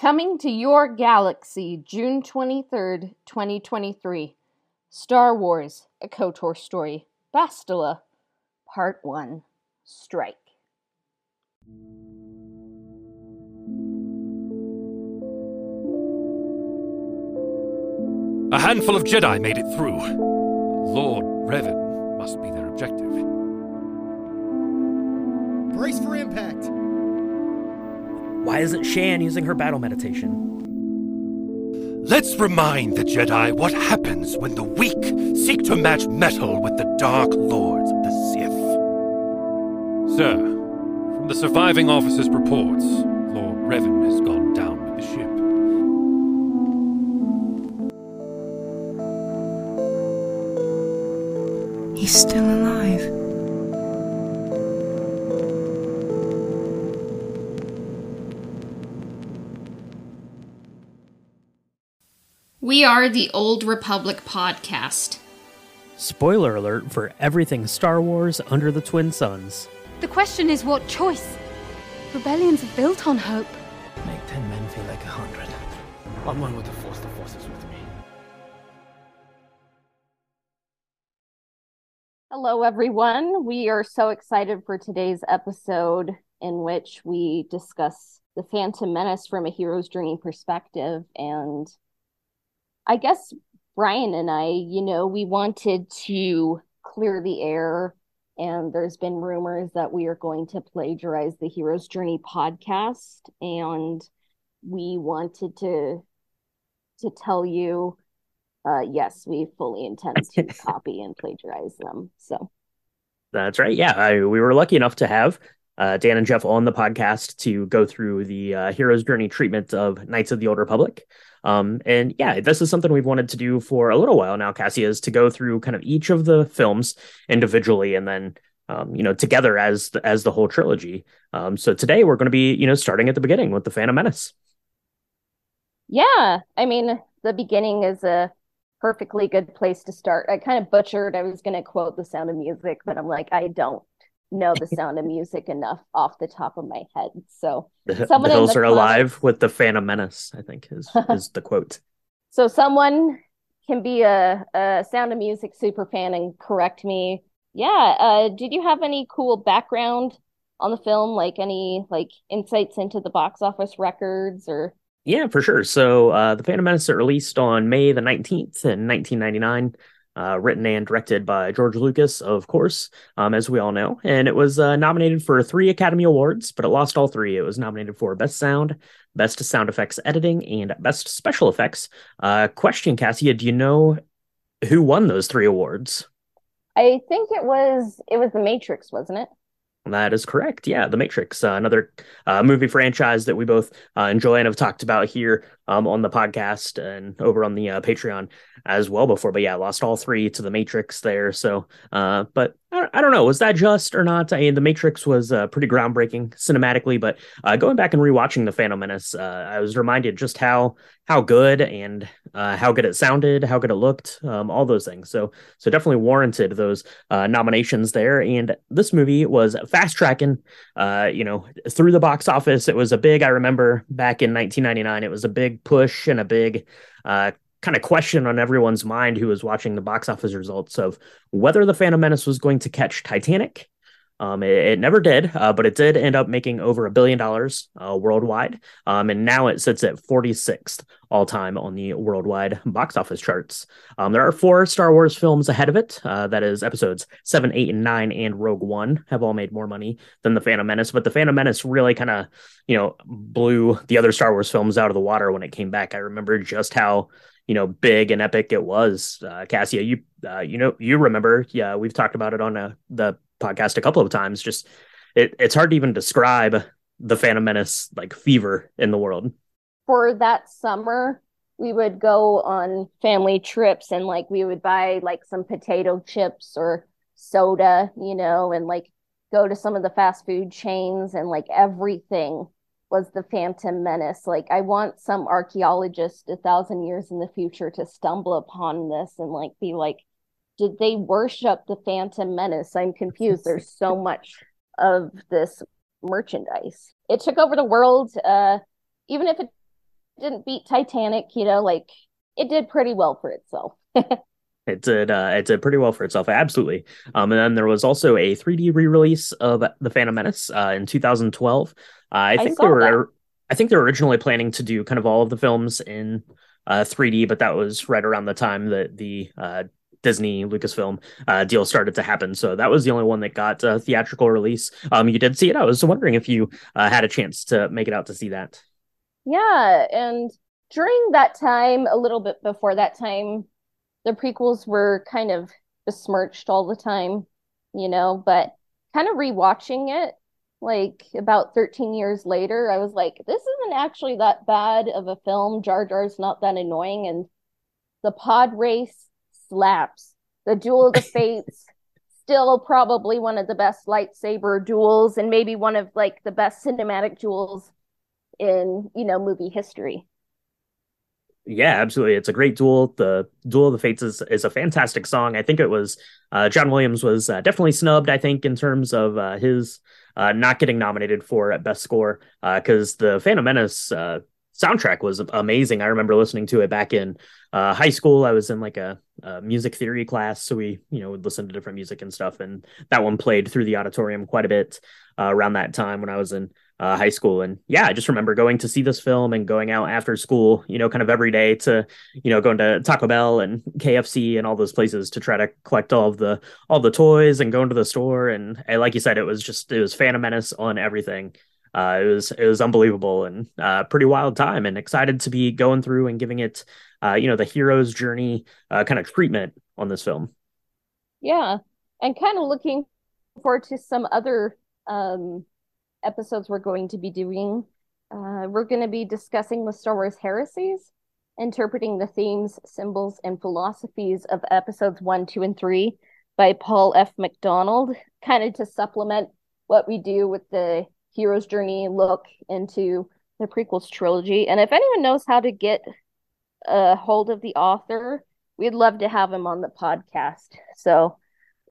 Coming to your galaxy June 23rd, 2023. Star Wars, a KOTOR story. Bastila, Part 1 Strike. A handful of Jedi made it through. Lord Revan must be their objective. Brace for impact. Why isn't Shan using her battle meditation? Let's remind the Jedi what happens when the weak seek to match metal with the Dark Lords of the Sith. Sir, from the surviving officers' reports, Lord Revan has gone down with the ship. He's still alive. We are the Old Republic podcast. Spoiler alert for everything Star Wars under the Twin Suns. The question is what choice? Rebellions are built on hope. Make ten men feel like a hundred. I'm one with the force, the force is with me. Hello, everyone. We are so excited for today's episode in which we discuss the Phantom Menace from a hero's journey perspective. And I guess Brian and I, you know, we wanted to clear the air. And there's been rumors that we are going to plagiarize the Hero's Journey podcast. And we wanted to to tell you uh, yes, we fully intend to copy and plagiarize them. So That's right. Yeah, I, we were lucky enough to have uh, Dan and Jeff on the podcast to go through the uh, hero's journey treatment of Knights of the Old Republic. Um, and yeah, this is something we've wanted to do for a little while now, Cassie, is to go through kind of each of the films individually and then um, you know, together as the, as the whole trilogy. Um, so today we're going to be, you know, starting at the beginning with the Phantom Menace. yeah, I mean, the beginning is a perfectly good place to start. I kind of butchered. I was going to quote The Sound of Music, but I'm like, I don't know The Sound of Music enough off the top of my head. So The, the Someone in hills the are alive with the Phantom Menace. I think is is the quote. So someone can be a, a Sound of Music super fan and correct me. Yeah, uh, did you have any cool background on the film, like any like insights into the box office records or Yeah, for sure. So, uh, The Phantom Menace released on May the 19th in 1999, uh, written and directed by George Lucas, of course, um, as we all know. And it was uh, nominated for three Academy Awards, but it lost all three. It was nominated for Best Sound, Best Sound Effects Editing, and Best Special Effects. Uh, question, Cassia, do you know who won those three awards? I think it was it was The Matrix, wasn't it? That is correct. Yeah, The Matrix, uh, another uh, movie franchise that we both uh, enjoy and have talked about here um, on the podcast and over on the uh, Patreon as well before. But yeah, lost all three to The Matrix there. So, uh, but I, I don't know, was that just or not? I mean, The Matrix was uh, pretty groundbreaking cinematically, but uh, going back and rewatching The Phantom Menace, uh, I was reminded just how how good and uh, how good it sounded, how good it looked, um, all those things. So, so definitely warranted those nominations there. And this movie was fast tracking, uh, you know, through the box office. It was a big, I remember back in 1999, it was a big push and a big uh, kind of question on everyone's mind who was watching the box office results of whether the Phantom Menace was going to catch Titanic. Um, it, it never did, uh, but it did end up making over a billion dollars uh, worldwide. Um, and now it sits at 46th all time on the worldwide box office charts. Um, there are four Star Wars films ahead of it. Uh, that is episodes seven, eight, and nine, and Rogue One have all made more money than the Phantom Menace. But the Phantom Menace really kind of, you know, blew the other Star Wars films out of the water when it came back. I remember just how you know big and epic it was. Uh, Cassia, you uh, you know you remember? Yeah, we've talked about it on uh, the podcast a couple of times. Just it, it's hard to even describe the Phantom Menace like fever in the world. For that summer, we would go on family trips and like we would buy like some potato chips or soda, you know, and like go to some of the fast food chains and like everything was the Phantom Menace. Like I want some archaeologist a thousand years in the future to stumble upon this and like be like, did they worship the Phantom Menace? I'm confused. There's so much of this merchandise. It took over the world. Uh, even if it didn't beat Titanic, you know, like it did pretty well for itself. It did. Uh, it did pretty well for itself, absolutely. Um, and then there was also a 3D re-release of the Phantom Menace uh, in 2012. Uh, I think I they were. that. I think they were originally planning to do kind of all of the films in uh, 3D, but that was right around the time that the uh, Disney Lucasfilm uh, deal started to happen. So that was the only one that got a theatrical release. Um, you did see it. I was wondering if you uh, had a chance to make it out to see that. Yeah, and during that time, a little bit before that time, the prequels were kind of besmirched all the time, you know, but kind of rewatching it like about 13 years later, I was like, this isn't actually that bad of a film. Jar Jar's not that annoying. And the pod race slaps. The Duel of the Fates, still probably one of the best lightsaber duels and maybe one of like the best cinematic duels in, you know, movie history. Yeah, absolutely. It's a great duel. The Duel of the Fates is, is a fantastic song. I think it was uh, John Williams was uh, definitely snubbed, I think, in terms of uh, his uh, not getting nominated for at best score because uh, the Phantom Menace uh, soundtrack was amazing. I remember listening to it back in uh, high school. I was in like a, a, music theory class, so we you know would listen to different music and stuff, and that one played through the auditorium quite a bit uh, around that time when I was in uh, high school. And yeah, I just remember going to see this film and going out after school, you know, kind of every day to, you know, going to Taco Bell and KFC and all those places to try to collect all of the all the toys and going to the store. And, and like you said, it was just it was Phantom Menace on everything. Uh, it was it was unbelievable and uh, pretty wild time, and excited to be going through and giving it, uh, you know, the hero's journey uh, kind of treatment on this film. Yeah, and kind of looking forward to some other um, episodes we're going to be doing. Uh, we're going to be discussing the Star Wars heresies, interpreting the themes, symbols, and philosophies of episodes one, two, and three by Paul F. McDonald, kind of to supplement what we do with the hero's journey look into the prequels trilogy. And if anyone knows how to get a hold of the author, we'd love to have him on the podcast. So,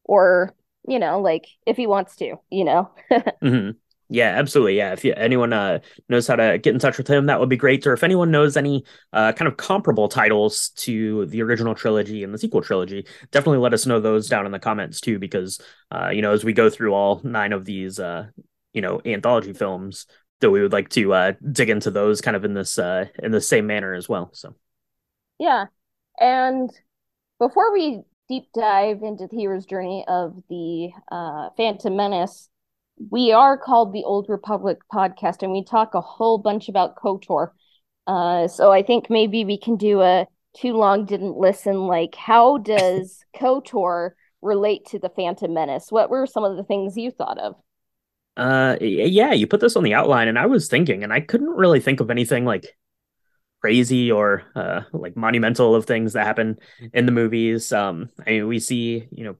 or, you know, like if he wants to, you know. mm-hmm. Yeah, absolutely. Yeah, if you, anyone uh, knows how to get in touch with him, that would be great. Or if anyone knows any uh, kind of comparable titles to the original trilogy and the sequel trilogy, definitely let us know those down in the comments too. Because uh, you know, as we go through all nine of these, uh, you know, anthology films, that we would like to uh, dig into those kind of in this uh, in the same manner as well. So, yeah, and before we deep dive into the hero's journey of the uh, Phantom Menace we are called the Old Republic podcast, and we talk a whole bunch about KOTOR. Uh, so I think maybe we can do a too long didn't listen. Like, how does KOTOR relate to the Phantom Menace? What were some of the things you thought of? Uh, yeah, you put this on the outline, and I was thinking, and I couldn't really think of anything like crazy or uh like monumental of things that happen in the movies. Um, I mean, we see you know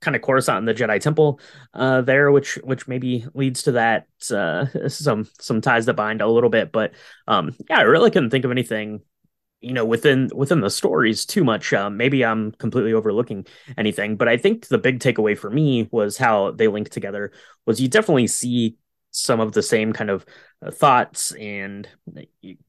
kind of Coruscant in the Jedi Temple uh, there, which which maybe leads to that uh, some some ties that bind a little bit. But um, yeah, I really couldn't think of anything you know within within the stories too much um, maybe i'm completely overlooking anything but i think the big takeaway for me was how they link together was you definitely see some of the same kind of uh, thoughts and uh,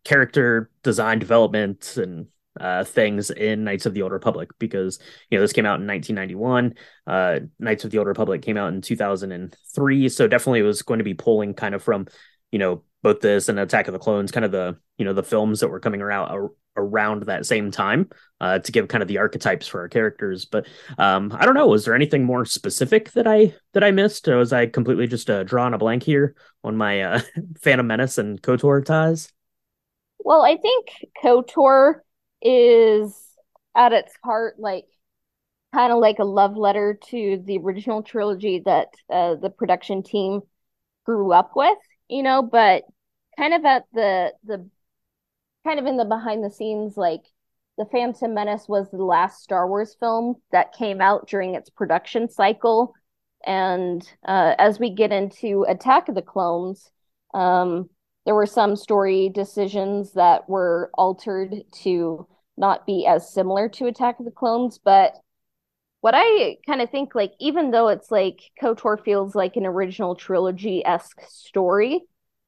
character design development and uh, things in Knights of the Old Republic because you know this came out in 1991. Uh, Knights of the Old Republic came out in 2003, so definitely it was going to be pulling kind of from you know both this and Attack of the Clones, kind of the you know the films that were coming around around that same time uh, to give kind of the archetypes for our characters. But um, I don't know, was there anything more specific that I that I missed, or was I completely just uh, drawing a blank here on my uh, Phantom Menace and Kotor ties? Well, I think Kotor is at its heart like kind of like a love letter to the original trilogy that uh, the production team grew up with, you know, but kind of at the the kind of in the behind the scenes like the Phantom Menace was the last Star Wars film that came out during its production cycle. And uh, as we get into Attack of the Clones, um, there were some story decisions that were altered to not be as similar to Attack of the Clones, but what I kind of think like even though it's like KOTOR feels like an original trilogy esque story,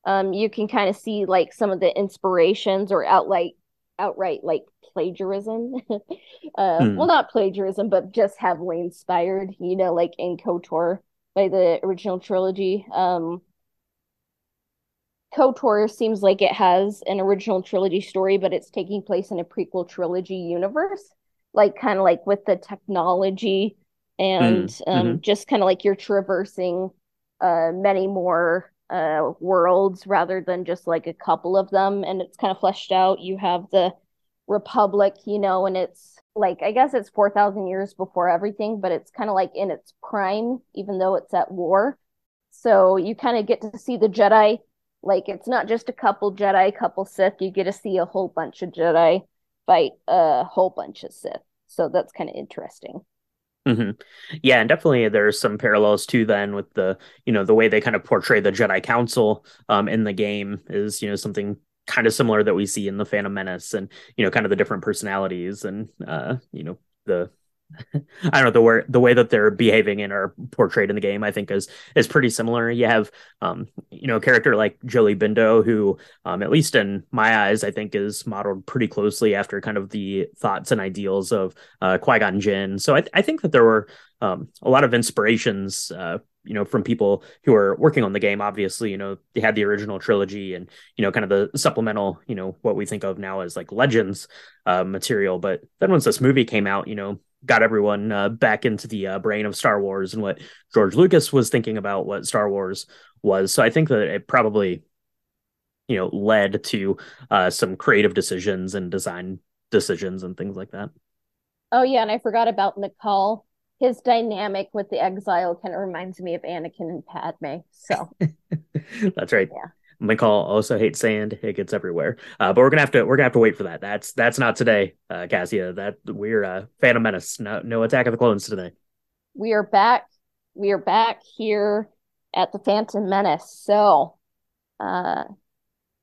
um, you can kind of see like some of the inspirations or outright outright like plagiarism. uh, hmm. Well, not plagiarism, but just heavily inspired. You know, like in Kotor by the original trilogy. Um, KOTOR seems like it has an original trilogy story, but it's taking place in a prequel trilogy universe, like kind of like with the technology and mm, um, mm-hmm. just kind of like you're traversing uh, many more uh, worlds rather than just like a couple of them, and it's kind of fleshed out. You have the Republic, you know, and it's like I guess it's four thousand years before everything, but it's kind of like in its prime, even though it's at war. So you kind of get to see the Jedi like it's not just a couple Jedi, couple Sith. You get to see a whole bunch of Jedi fight a whole bunch of Sith. So that's kind of interesting. Mm-hmm. Yeah, and definitely there's some parallels too. Then with the you know the way they kind of portray the Jedi Council um, in the game is you know something kind of similar that we see in the Phantom Menace, and you know kind of the different personalities and uh, you know the I don't know the way the way that they're behaving and are portrayed in the game. I think is is pretty similar. You have um, you know a character like Jolee Bindo, who um, at least in my eyes, I think is modeled pretty closely after kind of the thoughts and ideals of uh, Qui Gon Jinn. So I, I think that there were um, a lot of inspirations. Uh, you know, from people who are working on the game, obviously, you know, they had the original trilogy and, you know, kind of the supplemental, you know, what we think of now as like legends uh, material. But then once this movie came out, you know, got everyone uh, back into the uh, brain of Star Wars and what George Lucas was thinking about what Star Wars was. So I think that it probably, you know, led to uh, some creative decisions and design decisions and things like that. Oh yeah, and I forgot about Nicole. His dynamic with the exile kind of reminds me of Anakin and Padme. So that's right. Yeah. Mical also hates sand. It gets everywhere. Uh, but we're gonna have to we're gonna have to wait for that. That's that's not today, uh, Cassia. That we're uh, Phantom Menace. No, no Attack of the Clones today. We are back. We are back here at the Phantom Menace. So, uh,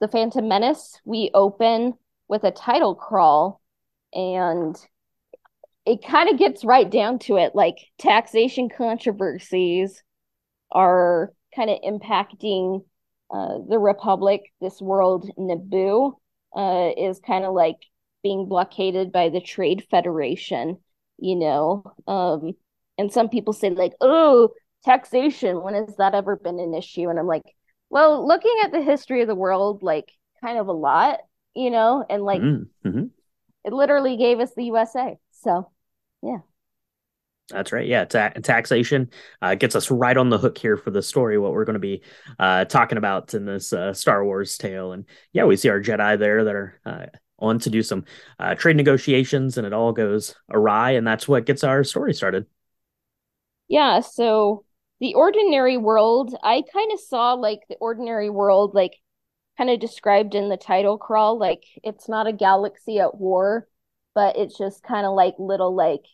the Phantom Menace. We open with a title crawl, and it kind of gets right down to it. Like taxation controversies are kind of impacting uh, the Republic, this world, Naboo, uh, is kind of like being blockaded by the Trade Federation, you know. Um, and some people say, like, oh, taxation, when has that ever been an issue? And I'm like, well, looking at the history of the world, like, kind of a lot, you know, and like, mm-hmm. mm-hmm. it literally gave us the USA. So, yeah. That's right. Yeah, ta- taxation uh, gets us right on the hook here for the story. What we're going to be uh, talking about in this uh, Star Wars tale, and yeah, we see our Jedi there that are uh, on to do some uh, trade negotiations, and it all goes awry, and that's what gets our story started. Yeah. So the ordinary world, I kind of saw like the ordinary world, like kind of described in the title crawl. Like it's not a galaxy at war, but it's just kind of like little like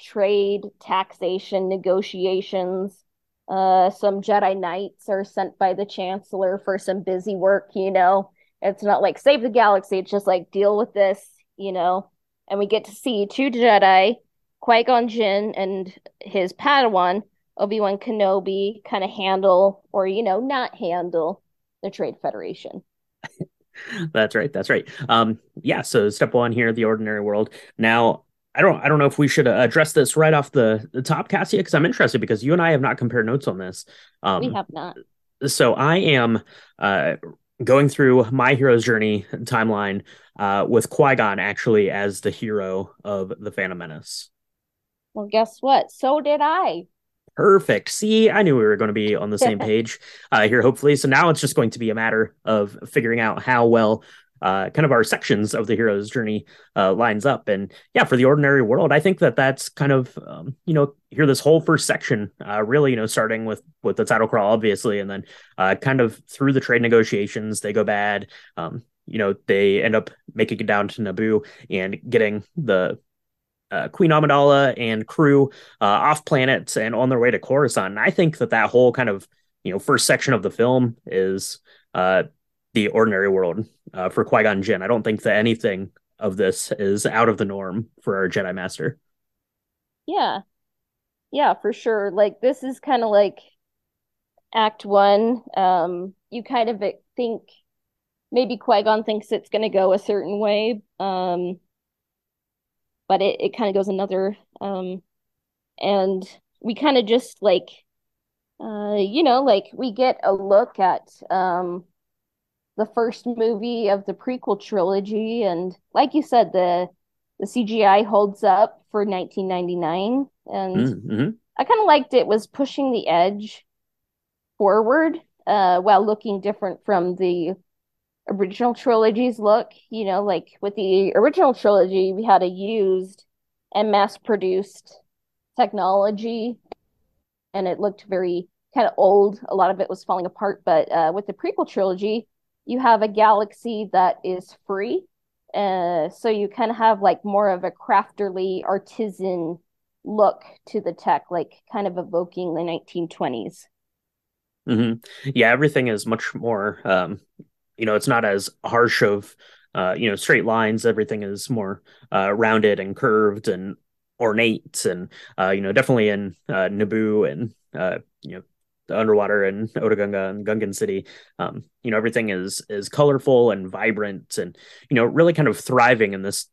trade, taxation, negotiations. Uh, some Jedi Knights are sent by the Chancellor for some busy work, you know. It's not like save the galaxy, it's just like deal with this, you know. And we get to see two Jedi, Qui Gon Jinn and his Padawan, Obi Wan Kenobi, kind of handle or, you know, not handle the Trade Federation. that's right. That's right. Um, yeah. So step one here, the ordinary world. Now, I don't I don't know if we should address this right off the, the top, Cassia, because I'm interested because you and I have not compared notes on this. Um, we have not. So I am uh, going through my hero's journey timeline uh, with Qui Gon actually as the hero of the Phantom Menace. Well, guess what? So did I. Perfect. See, I knew we were going to be on the same page uh, here, hopefully. So now it's just going to be a matter of figuring out how well uh, kind of our sections of the hero's journey uh, lines up. And yeah, for the ordinary world, I think that that's kind of um, you know here this whole first section, uh, really you know starting with with the title crawl, obviously, and then uh, kind of through the trade negotiations, they go bad. Um, you know, they end up making it down to Naboo and getting the uh, Queen Amidala and crew uh, off planet and on their way to Coruscant. And I think that that whole kind of you know first section of the film is uh, the ordinary world uh, for Qui Gon Jinn. I don't think that anything of this is out of the norm for our Jedi Master. Yeah, yeah, for sure. Like this is kind of like Act One, um, you kind of think maybe Qui Gon thinks it's going to go a certain way, um, but it, it kind of goes another. Um, and we kind of just like, uh, you know, like we get a look at um, the first movie of the prequel trilogy, and like you said, the the CGI holds up for 1999, and Mm-hmm. I kind of liked it was pushing the edge forward uh, while looking different from the original trilogy's look. You know, like with the original trilogy, we had a used and mass produced technology, and it looked very kind of old. A lot of it was falling apart. But uh, with the prequel trilogy, you have a galaxy that is free. Uh, so you kind of have like more of a crafterly artisan look to the tech, like kind of evoking the 1920s. Mm-hmm. Yeah, everything is much more. Um, you know, it's not as harsh of, uh, you know, straight lines. Everything is more uh, rounded and curved and ornate, and uh, you know, definitely in uh, Naboo and uh, you know, the underwater and Otoh Gunga and Gungan City. Um, you know, everything is is colorful and vibrant, and you know, really kind of thriving in this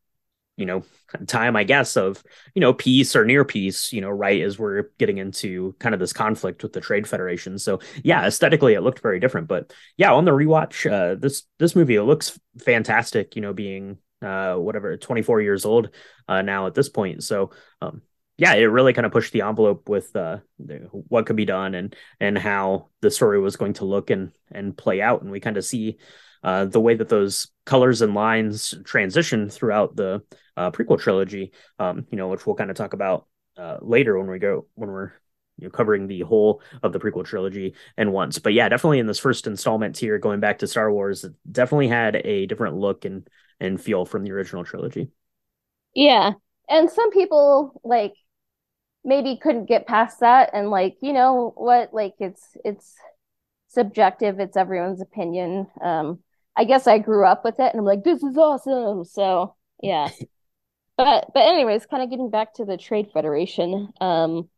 you know time i guess of you know peace or near peace you know right as we're getting into kind of this conflict with the trade federation so yeah aesthetically it looked very different but yeah on the rewatch uh this this movie it looks fantastic you know being uh whatever 24 years old uh now at this point so um yeah it really kind of pushed the envelope with uh what could be done and and how the story was going to look and and play out and we kind of see uh, the way that those colors and lines transition throughout the uh, prequel trilogy, um, you know, which we'll kind of talk about uh, later when we go when we're you know, covering the whole of the prequel trilogy and once. But yeah, definitely in this first installment here, going back to Star Wars, it definitely had a different look and and feel from the original trilogy. Yeah, and some people like maybe couldn't get past that, and like you know what, like it's it's subjective, it's everyone's opinion. Um, I guess I grew up with it and I'm like, this is awesome. So yeah. but but anyways, kind of getting back to the Trade Federation, um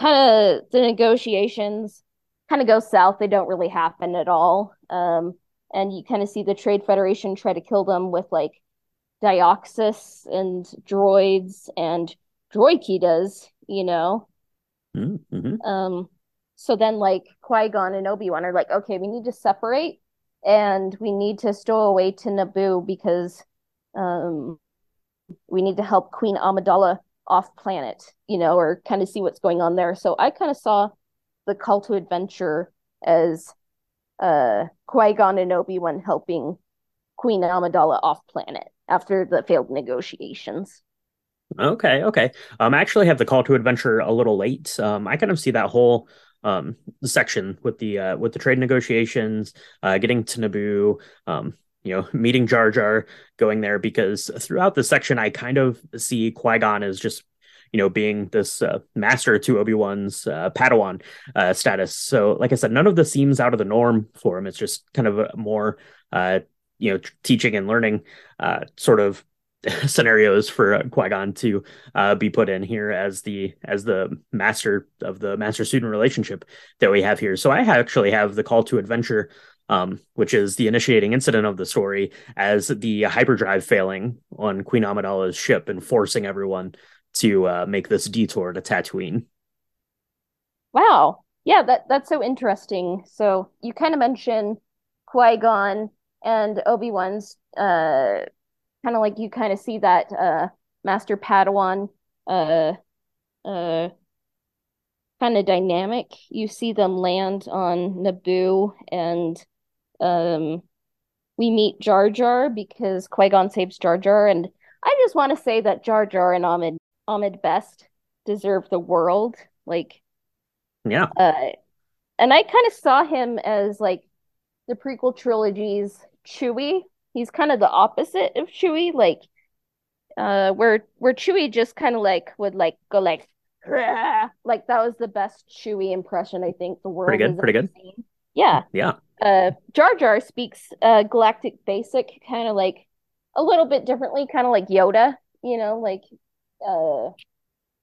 kind of the negotiations kind of go south. They don't really happen at all. Um and you kind of see the Trade Federation try to kill them with like dioxys and droids and droidekas, you know. Mm-hmm. Um so then like Qui-Gon and Obi-Wan are like, okay, we need to separate and we need to stow away to Naboo because um, we need to help Queen Amidala off planet, you know, or kind of see what's going on there. So I kind of saw the call to adventure as uh, Qui Gon and Obi Wan helping Queen Amidala off planet after the failed negotiations. Okay, okay. Um, I actually have the call to adventure a little late. Um, I kind of see that whole um section with the uh with the trade negotiations, uh getting to Naboo, um, you know, meeting Jar Jar, going there because throughout the section I kind of see Qui-Gon as just you know, being this uh, master to Obi Wan's uh, Padawan uh, status. So, like I said, none of this seems out of the norm for him. It's just kind of a more, uh, you know, teaching and learning uh, sort of scenarios for uh, Qui-Gon to uh, be put in here as the as the master of the master student relationship that we have here. So I actually have the call to adventure, um, which is the initiating incident of the story, as the hyperdrive failing on Queen Amidala's ship and forcing everyone to uh, make this detour to Tatooine. Wow, yeah, that that's so interesting. So you kind of mentioned Qui-Gon and Obi-Wan's uh kind of like you kind of see that uh master padawan uh uh kind of dynamic. You see them land on naboo and um we meet jar jar because qui-gon saves jar jar. And i just want to say that jar jar and ahmed ahmed best deserve the world. Like yeah. uh and i kind of saw him as like the prequel trilogy's chewie he's kind of the opposite of Chewie, like uh where where Chewie just kind of like would like go like like that was the best Chewie impression I think the world pretty good, pretty good. Seen. Yeah, yeah. Uh, Jar Jar speaks uh Galactic Basic, kind of like a little bit differently, kind of like Yoda, you know, like uh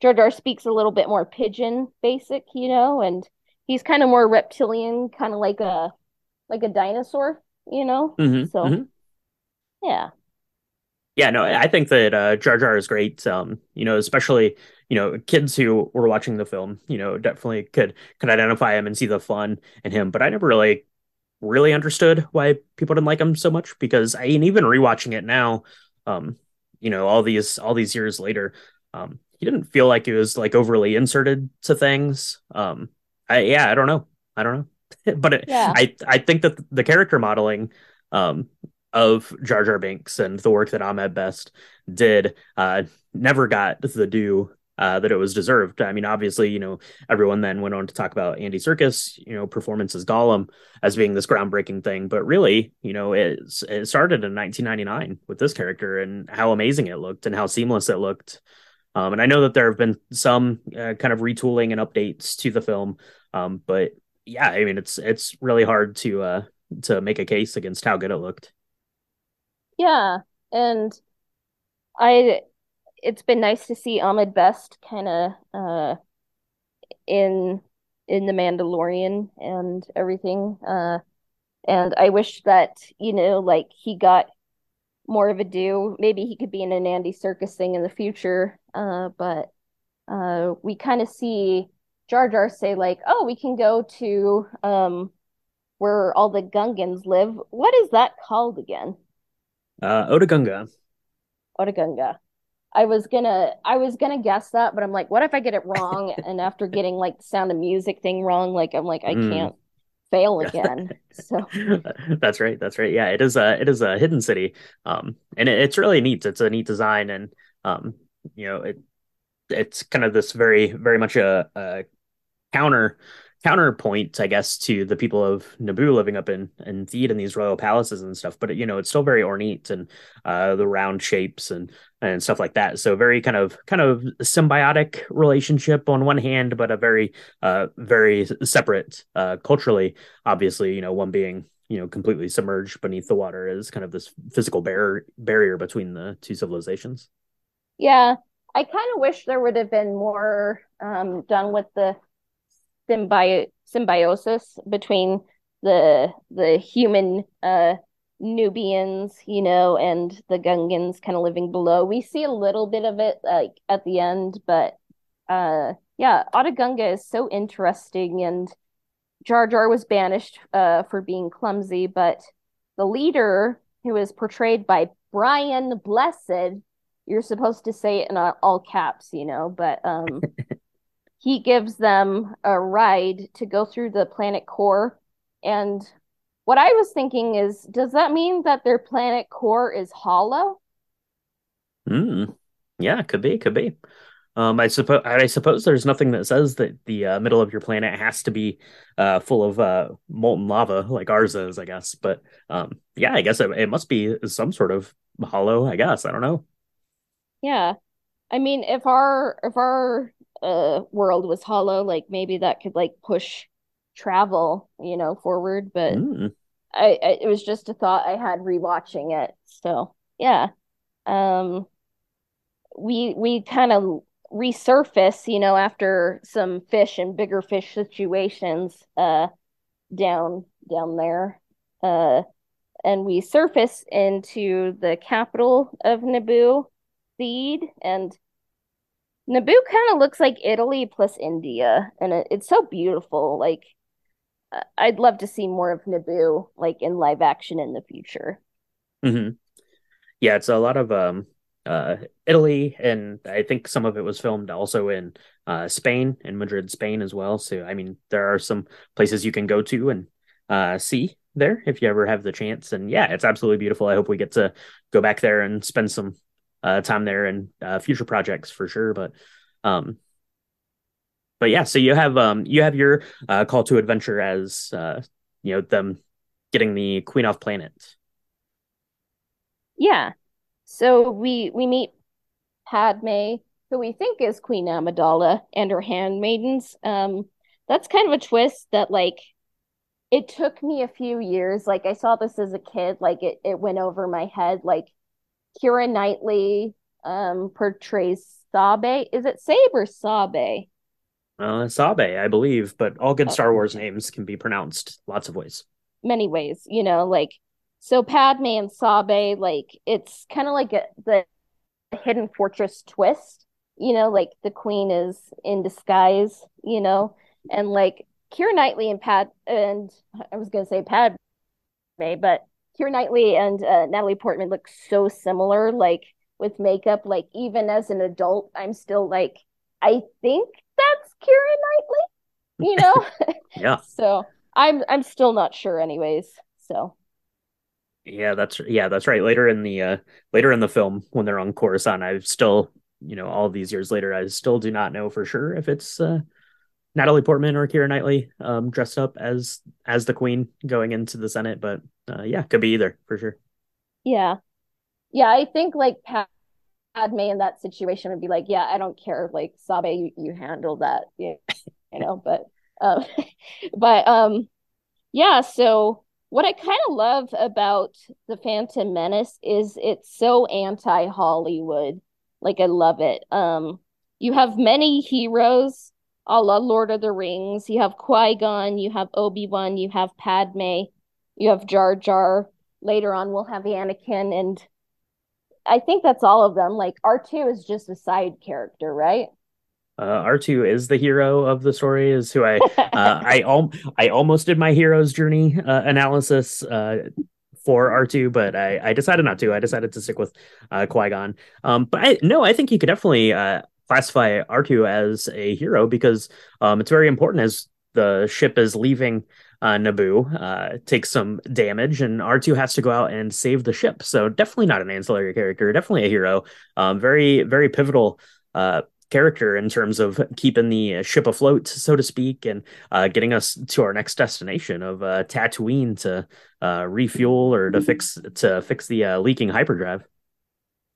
Jar Jar speaks a little bit more Pidgin Basic, you know, and he's kind of more reptilian, kind of like a like a dinosaur, you know. Mhm, So mhm. Yeah, Yeah, no, I think that uh, Jar Jar is great. Um, you know, especially you know kids who were watching the film, you know, definitely could could identify him and see the fun in him. But I never really really understood why people didn't like him so much because I and even rewatching it now, um, you know, all these all these years later, um, he didn't feel like he was like overly inserted to things. Um, I yeah, I don't know, I don't know, but it, yeah, I I think that the character modeling, um, of Jar Jar Binks and the work that Ahmed Best did, uh, never got the due. Uh, that it was deserved. I mean, obviously, you know, everyone then went on to talk about Andy Serkis, you know, performance as Gollum as being this groundbreaking thing. But really, you know, it, it started in 1999 with this character and how amazing it looked and how seamless it looked. Um, and I know that there have been some uh, kind of retooling and updates to the film, um, but yeah, I mean, it's it's really hard to uh, to make a case against how good it looked. Yeah, and I it's been nice to see Ahmed Best kind of uh in in the Mandalorian and everything. Uh, and I wish that you know, like he got more of a due. Maybe he could be in an Andy Serkis thing in the future. Uh, but uh, we kind of see Jar Jar say like, "Oh, we can go to um where all the Gungans live. What is that called again? Uh, Oda Gunga. Otagunga." I was gonna I was gonna guess that, but I'm like, what if I get it wrong? And after getting like the sound of music thing wrong, like I'm like, I Mm. can't fail again. So That's right. That's right. Yeah, it is a it is a hidden city. Um, and it, it's really neat. It's a neat design, and um, you know, it it's kind of this very very much a, a counter counterpoint, I guess, to the people of Naboo living up in in Theed and these royal palaces and stuff. But you know, it's still very ornate and uh, the round shapes and and stuff like that. So very kind of kind of symbiotic relationship on one hand, but a very uh very separate uh culturally. Obviously, you know, one being you know completely submerged beneath the water is kind of this physical barrier barrier between the two civilizations. yeah, I kind of wish there would have been more um done with the symbi symbiosis between the the human uh Nubians, you know, and the Gungans kind of living below. We see a little bit of it like at the end, but uh yeah, Otoh Gunga is so interesting and Jar Jar was banished uh for being clumsy, but the leader who is portrayed by Brian Blessed, you're supposed to say it in all caps, you know, but um he gives them a ride to go through the planet core. And what I was thinking is, does that mean that their planet core is hollow? Mm. Yeah, could be, could be. Um, I suppose I suppose there's nothing that says that the uh, middle of your planet has to be uh, full of uh, molten lava like ours is, I guess. But um, yeah, I guess it, it must be some sort of hollow. I guess I don't know. Yeah. I mean, if our if our uh world was hollow, like maybe that could like push travel, you know, forward, but Mm. I, I it was just a thought I had rewatching it. So, yeah. Um we we kind of resurface, you know, after some fish and bigger fish situations uh down down there. Uh and we surface into the capital of Naboo, Theed and Naboo kind of looks like Italy plus India, and it, it's so beautiful. Like I'd love to see more of Naboo like in live action in the future. hmm Yeah, it's a lot of um uh Italy and I think some of it was filmed also in uh Spain in Madrid, Spain as well. So I mean there are some places you can go to and uh see there if you ever have the chance. And yeah, it's absolutely beautiful. I hope we get to go back there and spend some uh time there and uh future projects for sure. But um but yeah, so you have um you have your uh call to adventure as uh you know them getting the Queen off planet. Yeah. So we we meet Padme, who we think is Queen Amidala, and her handmaidens. Um, that's kind of a twist that like it took me a few years. Like I saw this as a kid, like it it went over my head. Like Keira Knightley um portrays Sabe. Is it Sabe or Sabe? Uh, Sabe, I believe, but all good Star Wars names can be pronounced lots of ways. Many ways, you know, like so Padme and Sabe, like it's kind of like a, the hidden fortress twist, you know, like the queen is in disguise, you know, and like Keira Knightley and Pad and I was gonna say Padme, but Keira Knightley and uh, Natalie Portman look so similar, like with makeup. Like even as an adult, I'm still like, I think that's Keira Knightley, you know? yeah. so I'm I'm still not sure, anyways. So. Yeah, that's yeah, that's right. Later in the uh later in the film when they're on Coruscant, I've still, you know, all these years later, I still do not know for sure if it's uh Natalie Portman or Keira Knightley um, dressed up as as the queen going into the Senate, but uh, yeah, could be either for sure. Yeah, yeah, I think like Padme in that situation would be like, yeah, I don't care, like Sabe, you, you handle that, you, you know. But um, but um, yeah. So what I kind of love about the Phantom Menace is it's so anti Hollywood. Like I love it. Um, you have many heroes a la Lord of the Rings. You have Qui Gon, you have Obi Wan, you have Padme, you have Jar Jar. Later on, we'll have Anakin, and I think that's all of them. Like R two is just a side character, right? Uh, R2 is the hero of the story, is who I uh, I al- I almost did my hero's journey uh, analysis uh, for R2, but I, I decided not to. I decided to stick with uh, Qui Gon. Um, but I, no, I think you could definitely uh, classify R2 as a hero because um, it's very important as the ship is leaving uh, Naboo, uh, takes some damage, and R2 has to go out and save the ship. So definitely not an ancillary character, definitely a hero. Um, very, very pivotal uh, character in terms of keeping the ship afloat, so to speak, and uh, getting us to our next destination of uh, Tatooine to uh, refuel or to fix to fix the uh, leaking hyperdrive.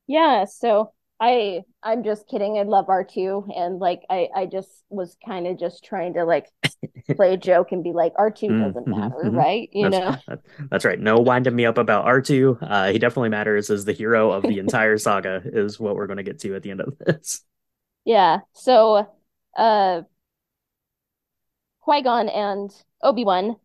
Yeah, so I I'm just kidding. I love R2 and like I I just was kind of just trying to like play a joke and be like R2 mm, doesn't mm-hmm, matter, mm-hmm. right? You that's, know. That's right. No winding me up about R2. Uh he definitely matters as the hero of the entire saga is what we're going to get to at the end of this. Yeah. So uh Qui-Gon and Obi-Wan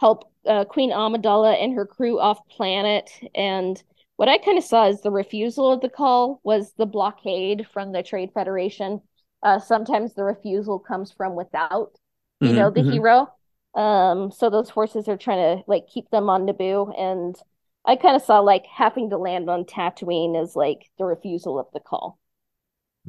help uh, Queen Amidala and her crew off planet and what I kind of saw as the refusal of the call was the blockade from the Trade Federation. Uh, sometimes the refusal comes from without, you mm-hmm, know, the mm-hmm. hero. Um, so those forces are trying to like keep them on Naboo, and I kind of saw like having to land on Tatooine as like the refusal of the call.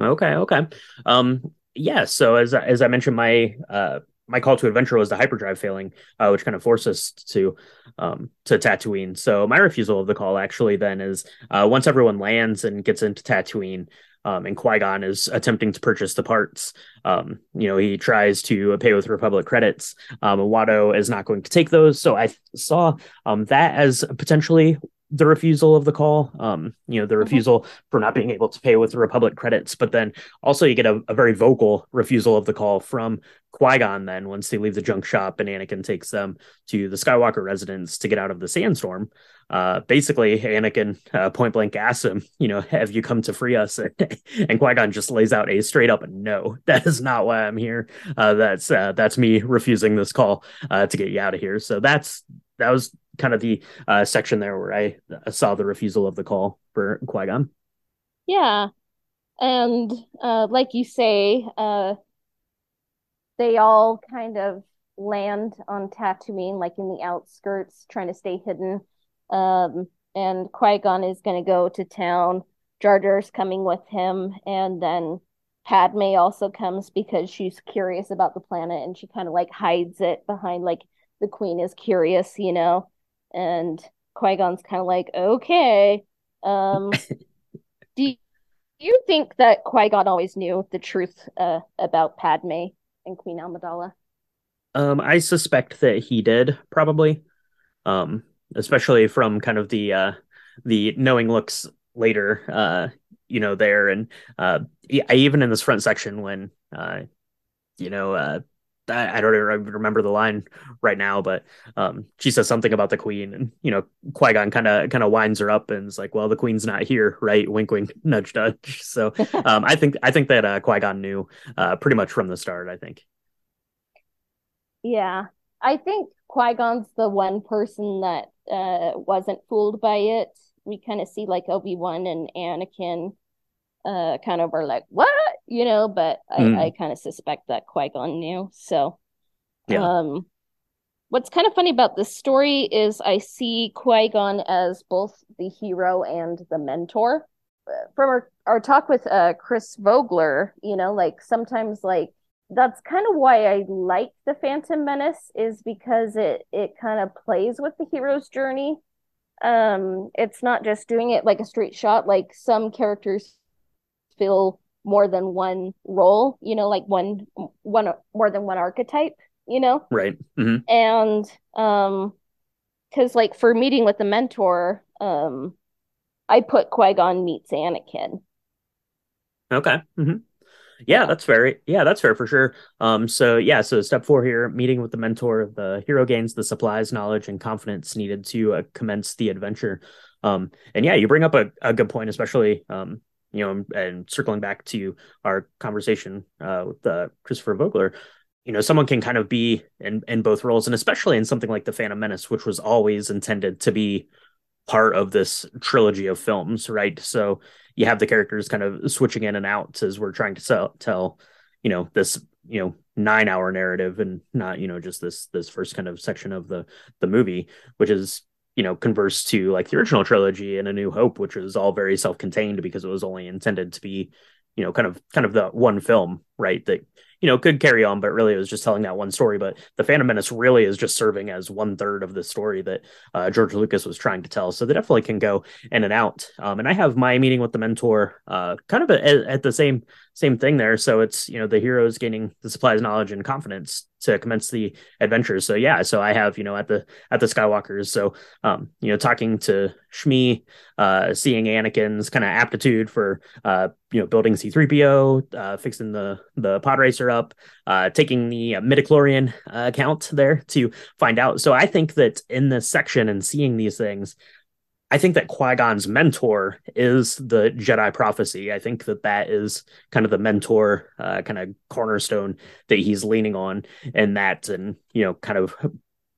Okay, okay. Um, yeah. So as as I mentioned, my uh my call to adventure was the hyperdrive failing, uh, which kind of forced us to um, to Tatooine. So my refusal of the call actually then is uh, once everyone lands and gets into Tatooine, um, and Qui Gon is attempting to purchase the parts. Um, you know, he tries to pay with Republic credits. Um, Watto is not going to take those, so I saw um, that as potentially the refusal of the call, um, you know, the mm-hmm. refusal mm-hmm. for not being able to pay with the Republic credits, but then also you get a, a very vocal refusal of the call from Qui Gon. Then once they leave the junk shop and Anakin takes them to the Skywalker residence to get out of the sandstorm, uh, basically Anakin uh, point blank asks him, you know, have you come to free us? and Qui Gon just lays out a straight up no. That is not why I'm here. Uh, that's uh, that's me refusing this call uh, to get you out of here. So that's that was kind of the uh, section there where I saw the refusal of the call for Qui Gon. Yeah, and uh, like you say, uh, they all kind of land on Tatooine, like in the outskirts, trying to stay hidden. Um, and Qui Gon is going to go to town. Jar Jar's coming with him, and then Padme also comes because she's curious about the planet, and she kind of like hides it behind like the Queen is curious, you know and Qui Gon's kind of like, okay. Um, do you think that Qui Gon always knew the truth uh, about Padme and Queen Amidala? Um, I suspect that he did probably, um, especially from kind of the uh, the knowing looks later, uh, you know, there and uh, I even in this front section when uh, you know, uh, I, don't even remember the line right now, but um, she says something about the queen, and you know, Qui Gon kind of kind of winds her up and is like, "Well, the queen's not here, right?" Wink, wink, nudge, nudge. So um, I think I think that uh, Qui Gon knew uh, pretty much from the start. I think. Yeah. I think Qui-Gon's the one person that uh wasn't fooled by it. We kind of see like Obi-Wan and Anakin uh kind of are like, "What?" you know, but I Mm. I kind of suspect that Qui-Gon knew. So, Yeah. um what's kind of funny about this story is I see Qui-Gon as both the hero and the mentor. From our, our talk with uh Chris Vogler, you know, like sometimes like that's kind of why I like the Phantom Menace is because it it kind of plays with the hero's journey. Um, it's not just doing it like a straight shot. Like some characters fill more than one role, you know, like one one more than one archetype, you know. Right. hmm And um, because like for meeting with the mentor, um, I put Qui-Gon meets Anakin. Okay. hmm Yeah, Yeah. that's fair. Yeah, that's fair for sure. Um, so yeah, so step four here, meeting with the mentor, the hero gains the supplies, knowledge, and confidence needed to uh, commence the adventure. Um, and yeah, you bring up a, a good point, especially um, you know, and circling back to our conversation uh with uh, Christopher Vogler, you know, someone can kind of be in in both roles, and especially in something like the Phantom Menace, which was always intended to be part of this trilogy of films, right? So you have the characters kind of switching in and out as we're trying to sell, tell, you know, this, you know, nine hour narrative and not, you know, just this this first kind of section of the the movie, which is, you know, converse to like the original trilogy and A New Hope, which was all very self-contained because it was only intended to be, you know, kind of kind of the one film, right? That you know could carry on, but really it was just telling that one story. But the Phantom Menace really is just serving as one third of the story that uh, George Lucas was trying to tell. So they definitely can go in and out. Um, and I have my meeting with the mentor, uh, kind of at, at the same same thing there. So it's you know the heroes gaining the supplies, knowledge, and confidence to commence the adventures. So yeah, so I have you know at the at the Skywalkers. So um, you know talking to Shmi, uh, seeing Anakin's kind of aptitude for uh, you know building C3PO, uh, fixing the the pod racer up, uh, taking the uh, midichlorian uh, account there to find out. So I think that in this section and seeing these things, I think that Qui Gon's mentor is the Jedi prophecy. I think that that is kind of the mentor, uh, kind of cornerstone that he's leaning on, and that, and you know, kind of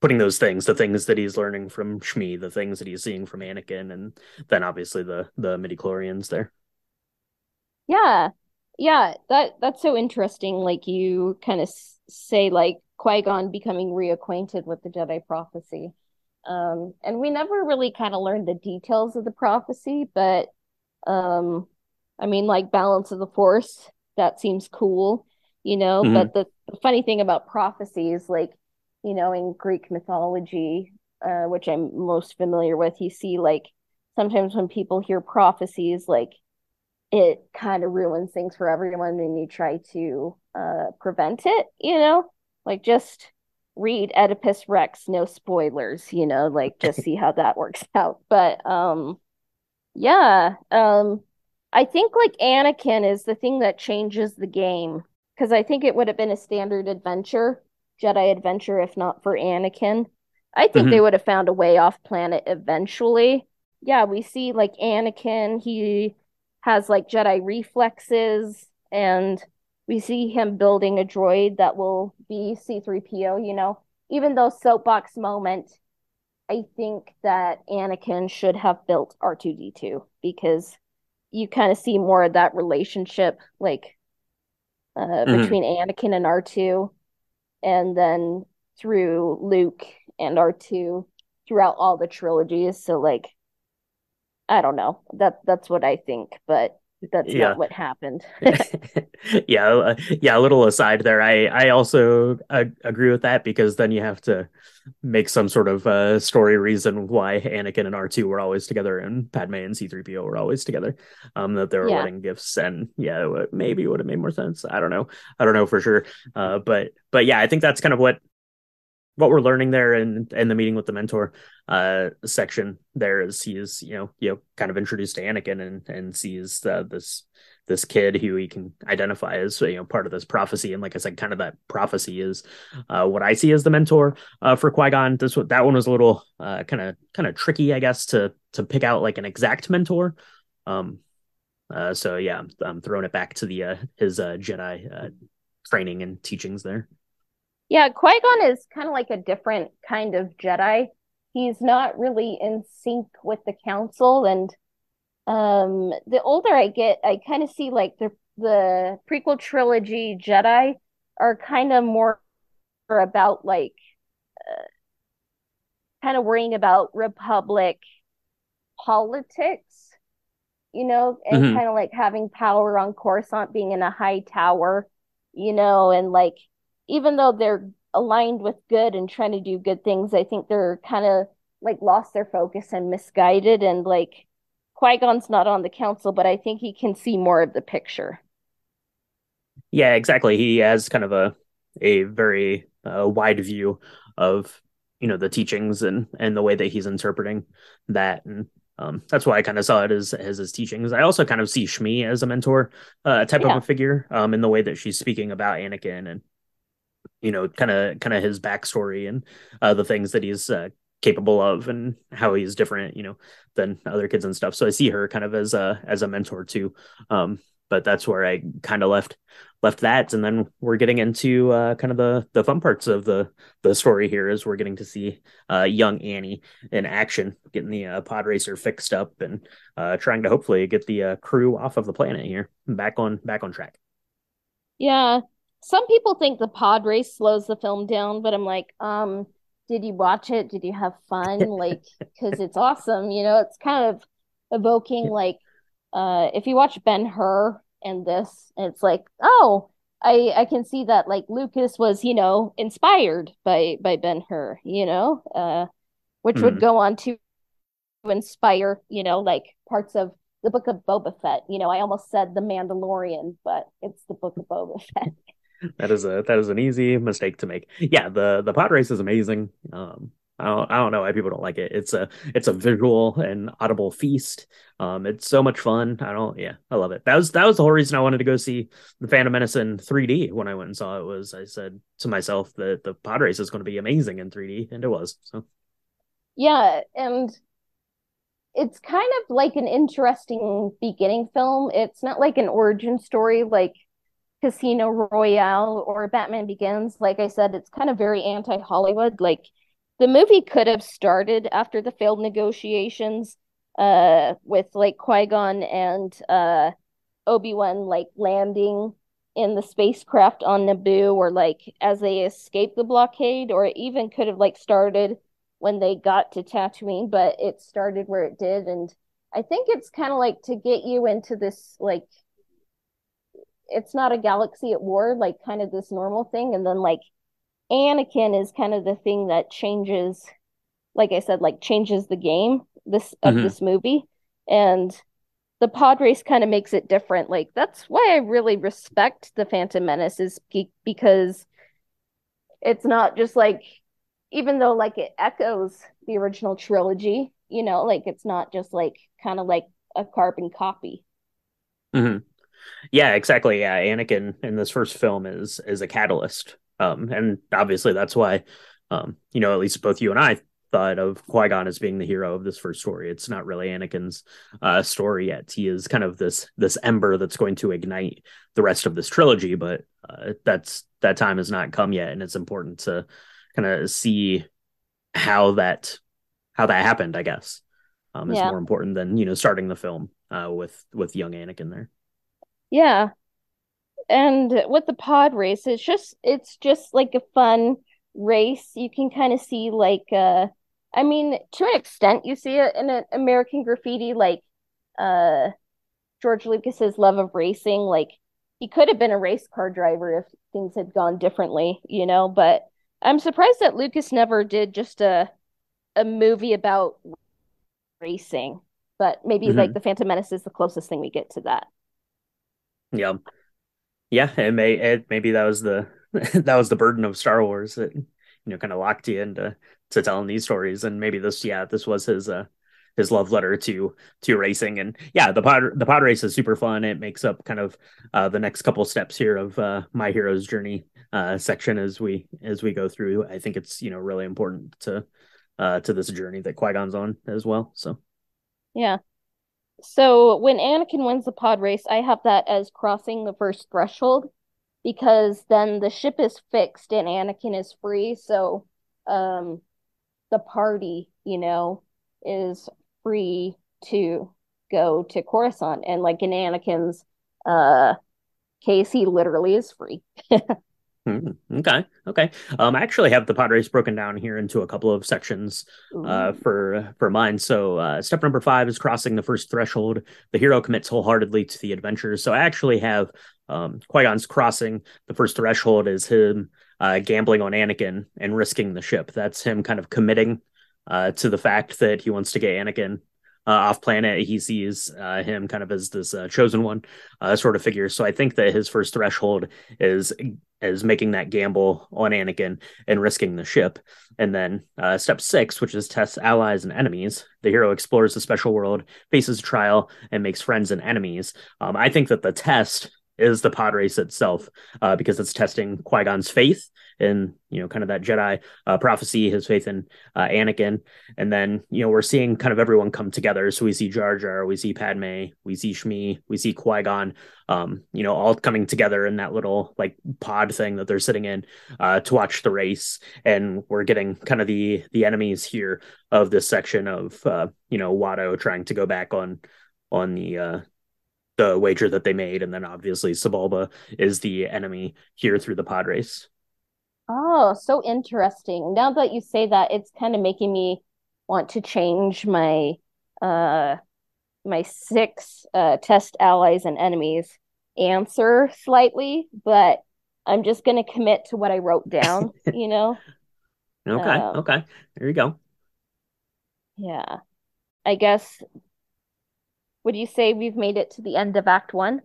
putting those things, the things that he's learning from Shmi, the things that he's seeing from Anakin, and then obviously the the midichlorians there. Yeah. Yeah, that that's so interesting. Like you kind of say like Qui-Gon becoming reacquainted with the Jedi prophecy. Um, and we never really kind of learned the details of the prophecy, but um, I mean, like Balance of the Force, that seems cool, you know. Mhm. But the, the funny thing about prophecy is like, you know, in Greek mythology, uh, which I'm most familiar with, you see like sometimes when people hear prophecies, like it kind of ruins things for everyone and you try to uh prevent it, you know? Like just read Oedipus Rex, no spoilers, you know, like just see how that works out. But um yeah, um I think like Anakin is the thing that changes the game because I think it would have been a standard adventure, Jedi adventure if not for Anakin. I think they Mhm. would have found a way off planet eventually. Yeah, we see like Anakin, he has like Jedi reflexes, and we see him building a droid that will be C3PO, you know. Even though soapbox moment, I think that Anakin should have built R2D2 because you kind of see more of that relationship like uh Mhm. between Anakin and R2 and then through Luke and R2 throughout all the trilogies. So like I don't know. That that's what I think, but that's Yeah. not what happened. yeah, uh, yeah. A little aside there. I I also uh, agree with that because then you have to make some sort of uh, story reason why Anakin and R two were always together and Padme and C three PO were always together. Um, that they were Yeah. wedding gifts, and yeah, maybe it would have made more sense. I don't know. I don't know for sure. Uh, but but yeah, I think that's kind of what what we're learning there and in the meeting with the mentor uh section there is he is you know you know kind of introduced to Anakin and and sees uh, this this kid who he can identify as you know part of this prophecy. And like I said kind of that prophecy is uh what I see as the mentor uh for Qui-Gon. This one- that one was a little kind of kind of tricky I guess to to pick out like an exact mentor. Um uh so yeah I'm, I'm throwing it back to the uh his uh Jedi training and teachings there Yeah, Qui-Gon is kind of like a different kind of Jedi. He's not really in sync with the council and um the older I get, I kind of see like the the prequel trilogy Jedi are kind of more about like uh, kind of worrying about republic politics, you know, and Mhm. kind of like having power on Coruscant being in a high tower, you know, and like even though they're aligned with good and trying to do good things, I think they're kind of like lost their focus and misguided and like Qui-Gon's not on the council, but I think he can see more of the picture. Yeah, exactly. He has kind of a a very uh, wide view of you know the teachings and and the way that he's interpreting that, and um, that's why I kind of saw it as as his teachings. I also kind of see Shmi as a mentor uh, type of a figure um, in the way that she's speaking about Anakin and you know kind of kind of his backstory and uh, the things that he's uh, capable of and how he's different you know than other kids and stuff. So I see her kind of as a as a mentor too. Um, but that's where I kind of left left that, and then we're getting into uh, kind of the the fun parts of the the story here, is we're getting to see uh, young Annie in action, getting the uh, pod racer fixed up, and uh, trying to hopefully get the uh, crew off of the planet here, back on back on track. Yeah. Some people think the pod race slows the film down, but I'm like, um, did you watch it? Did you have fun? Like, because it's awesome, you know, it's kind of evoking like uh if you watch Ben-Hur and this, it's like, oh, I I can see that like Lucas was, you know, inspired by by Ben-Hur, you know, uh which would Mhm. go on to inspire, you know, like parts of the Book of Boba Fett. You know, I almost said The Mandalorian, but it's the Book of Boba Fett. That is a that is an easy mistake to make. Yeah, the the pod race is amazing. Um, I don't I don't know why people don't like it. It's a it's a visual and audible feast. Um, it's so much fun. I don't yeah, I love it. That was that was the whole reason I wanted to go see the Phantom Menace in 3D when I went and saw it. Was I said to myself that the pod race is going to be amazing in 3D, and it was. So Yeah, and it's kind of like an interesting beginning film. It's not like an origin story like Casino Royale or Batman Begins. Like I said, it's kind of very anti-Hollywood. Like the movie could have started after the failed negotiations uh with like Qui-Gon and uh Obi-Wan like landing in the spacecraft on Naboo or like as they escape the blockade or it even could have like started when they got to Tatooine, but it started where it did and I think it's kind of like to get you into this like it's not a galaxy at war, like kind of this normal thing and then like Anakin is kind of the thing that changes like I said like changes the game this of Mhm. this movie and the pod race kind of makes it different. Like that's why I really respect the Phantom Menace is because it's not just like even though like it echoes the original trilogy, you know, like it's not just like kind of like a carbon copy. Mhm. Yeah, exactly. Yeah, Anakin in this first film is is a catalyst, um, and obviously that's why, um, you know, at least both you and I thought of Qui Gon as being the hero of this first story. It's not really Anakin's uh, story yet. He is kind of this this ember that's going to ignite the rest of this trilogy, but uh, that's that time has not come yet, and it's important to kind of see how that how that happened. I guess um, is Yeah. more important than you know starting the film uh, with with young Anakin there. Yeah. And with the pod race, it's just it's just like a fun race. You can kind of see like uh I mean, to an extent you see it in a American Graffiti like uh George Lucas's love of racing. Like he could have been a race car driver if things had gone differently, you know, but I'm surprised that Lucas never did just a a movie about racing. But maybe Mhm. like the Phantom Menace is the closest thing we get to that. Yeah. Yeah, it may it maybe that was the that was the burden of Star Wars that you know kind of locked you into to telling these stories. And maybe this yeah this was his uh his love letter to to racing. And yeah the pod the pod race is super fun. It makes up kind of uh the next couple steps here of uh my hero's journey uh section as we as we go through. I think it's you know really important to uh to this journey that Qui-Gon's on as well. So. Yeah. So when Anakin wins the pod race, I have that as crossing the first threshold. because then the ship is fixed and Anakin is free. So um, the party, you know, is free to go to Coruscant. And like in Anakin's uh, case, he literally is free. Hmm, okay, okay. Um, I actually have the race broken down here into a couple of sections uh, for for mine. So, uh, step number five is crossing the first threshold. The hero commits wholeheartedly to the adventure. So, I actually have um, Qui Gon's crossing the first threshold is him uh, gambling on Anakin and risking the ship. That's him kind of committing uh, to the fact that he wants to get Anakin uh, off planet. He sees uh, him kind of as this uh, chosen one uh, sort of figure. So I think that his first threshold is is making that gamble on Anakin and risking the ship. And then uh, step six, which is test allies and enemies. The hero explores the special world, faces trial, and makes friends and enemies. Um, I think that the test is the pod race itself uh, because it's testing Qui Gon's faith in you know kind of that Jedi uh, prophecy, his faith in uh, Anakin, and then you know we're seeing kind of everyone come together. So we see Jar Jar, we see Padme, we see Shmi, we see Qui Gon, um, you know, all coming together in that little like pod thing that they're sitting in uh, to watch the race, and we're getting kind of the the enemies here of this section of uh, you know Watto trying to go back on on the uh, the wager that they made, and then obviously Sebulba is the enemy here through the pod race. Oh, so interesting. Now that you say that, it's kind of making me want to change my uh my six uh test allies and enemies answer slightly, but I'm just gonna commit to what I wrote down, you know? Okay, Um, okay, there you go. Yeah. I guess would you say we've made it to the end of Act One?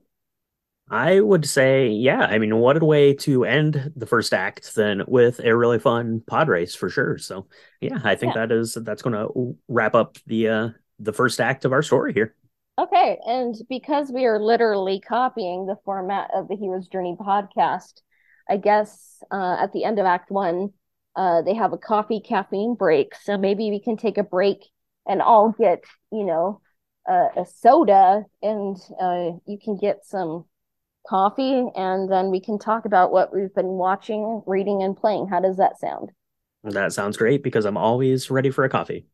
I would say, yeah. I mean, what a way to end the first act than with a really fun pod race for sure. So, yeah, I think Yeah. that is that's going to wrap up the uh the first act of our story here. Okay, and because we are literally copying the format of the Hero's Journey podcast, I guess uh, at the end of Act One, uh, they have a coffee caffeine break. So maybe we can take a break and all get, you know, uh, a soda, and uh, you can get some coffee, and then we can talk about what we've been watching, reading, and playing. How does that sound? That sounds great because I'm always ready for a coffee.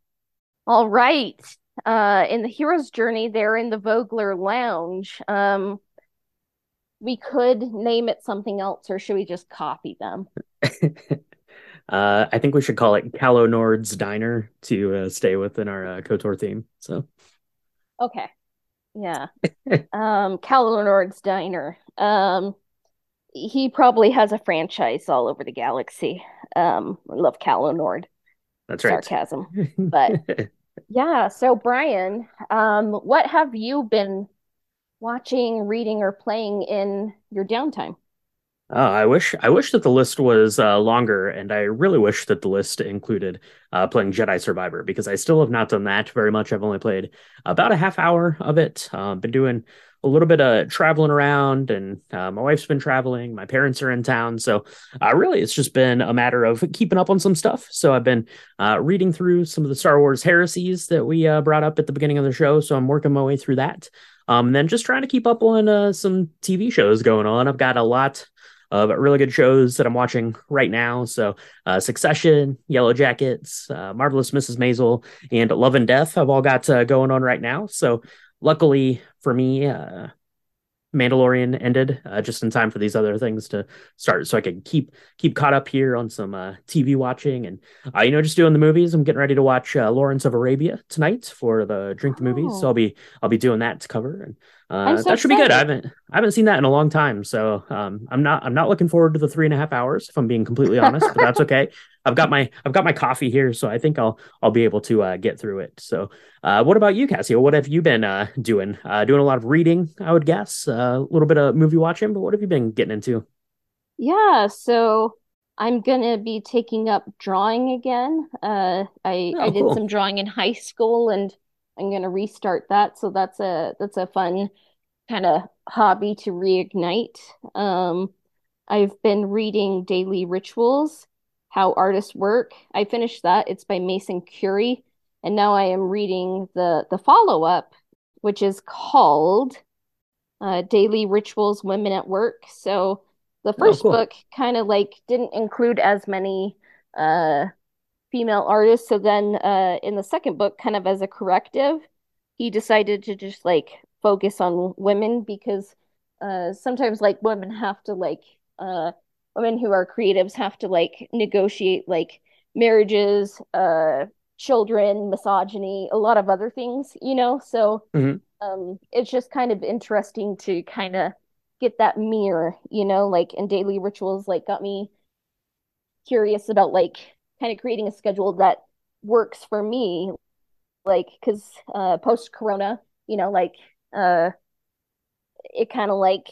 All right. Uh, in the hero's journey, they're in the Vogler Lounge. Um, we could name it something else, or should we just copy them? uh, I think we should call it Calo Nord's Diner to uh, stay within our uh, KOTOR theme. So, Okay. Yeah. Um, Cal Nord's Diner. Um, he probably has a franchise all over the galaxy. Um, I love Cal Nord. that's right. Sarcasm. but- Yeah. So, Brian, um, what have you been watching, reading, or playing in your downtime? Oh, I wish I wish that the list was uh, longer, and I really wish that the list included uh, playing Jedi Survivor because I still have not done that very much. I've only played about a half hour of it. Uh, been doing a little bit of traveling around, and uh, my wife's been traveling. My parents are in town, so uh, really it's just been a matter of keeping up on some stuff. So I've been uh, reading through some of the Star Wars heresies that we uh, brought up at the beginning of the show. So I'm working my way through that. Um, and then just trying to keep up on uh, some TV shows going on. I've got a lot of really good shows that I'm watching right now. So, uh, Succession, Yellow Jackets, uh, Marvelous Mrs. Maisel, and Love and Death have all got uh, going on right now. So, luckily for me, uh, Mandalorian ended uh, just in time for these other things to start, so I could keep keep caught up here on some uh, TV watching and uh, you know just doing the movies. I'm getting ready to watch uh, Lawrence of Arabia tonight for the Drink the Movies, so Oh. I'll be I'll be doing that to cover and uh, so that should be good. I haven't I haven't seen that in a long time, so um, I'm not I'm not looking forward to the three and a half hours if I'm being completely honest, but that's okay. I've got my I've got my coffee here, so I think I'll I'll be able to uh, get through it. So, uh, what about you, Cassia? What have you been uh, doing? Uh, doing a lot of reading, I would guess. Uh, a little bit of movie watching, but what have you been getting into? Yeah, so I'm gonna be taking up drawing again. Uh, I Oh, I did cool. some drawing in high school, and I'm gonna restart that. So that's a that's a fun kind of hobby to reignite. Um, I've been reading Daily Rituals, How Artists Work. I finished that. It's by Mason Currey, and now I am reading the the follow-up, which is called uh, Daily Rituals Women at Work. So The first cool. book kind of like didn't include as many uh female artists, so then uh in the second book, kind of as a corrective, he decided to just like focus on women because uh sometimes like women have to like uh women who are creatives have to like negotiate like marriages, uh children, misogyny, a lot of other things, you know? So Mhm. um it's just kind of interesting to kind of get that mirror, you know, like and daily rituals like got me curious about like kind of creating a schedule that works for me like because uh post corona you know like uh it kind of like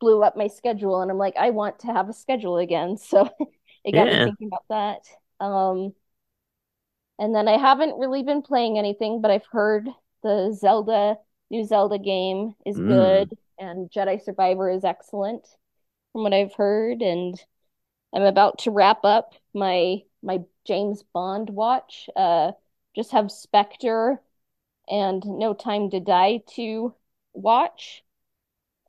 blew up my schedule and i'm like i want to have a schedule again so it got me Yeah. thinking about that um and then i haven't really been playing anything but i've heard the zelda new zelda game is Mm. good and jedi survivor is excellent from what i've heard and i'm about to wrap up my my james bond watch uh just have spectre and No Time to Die to watch.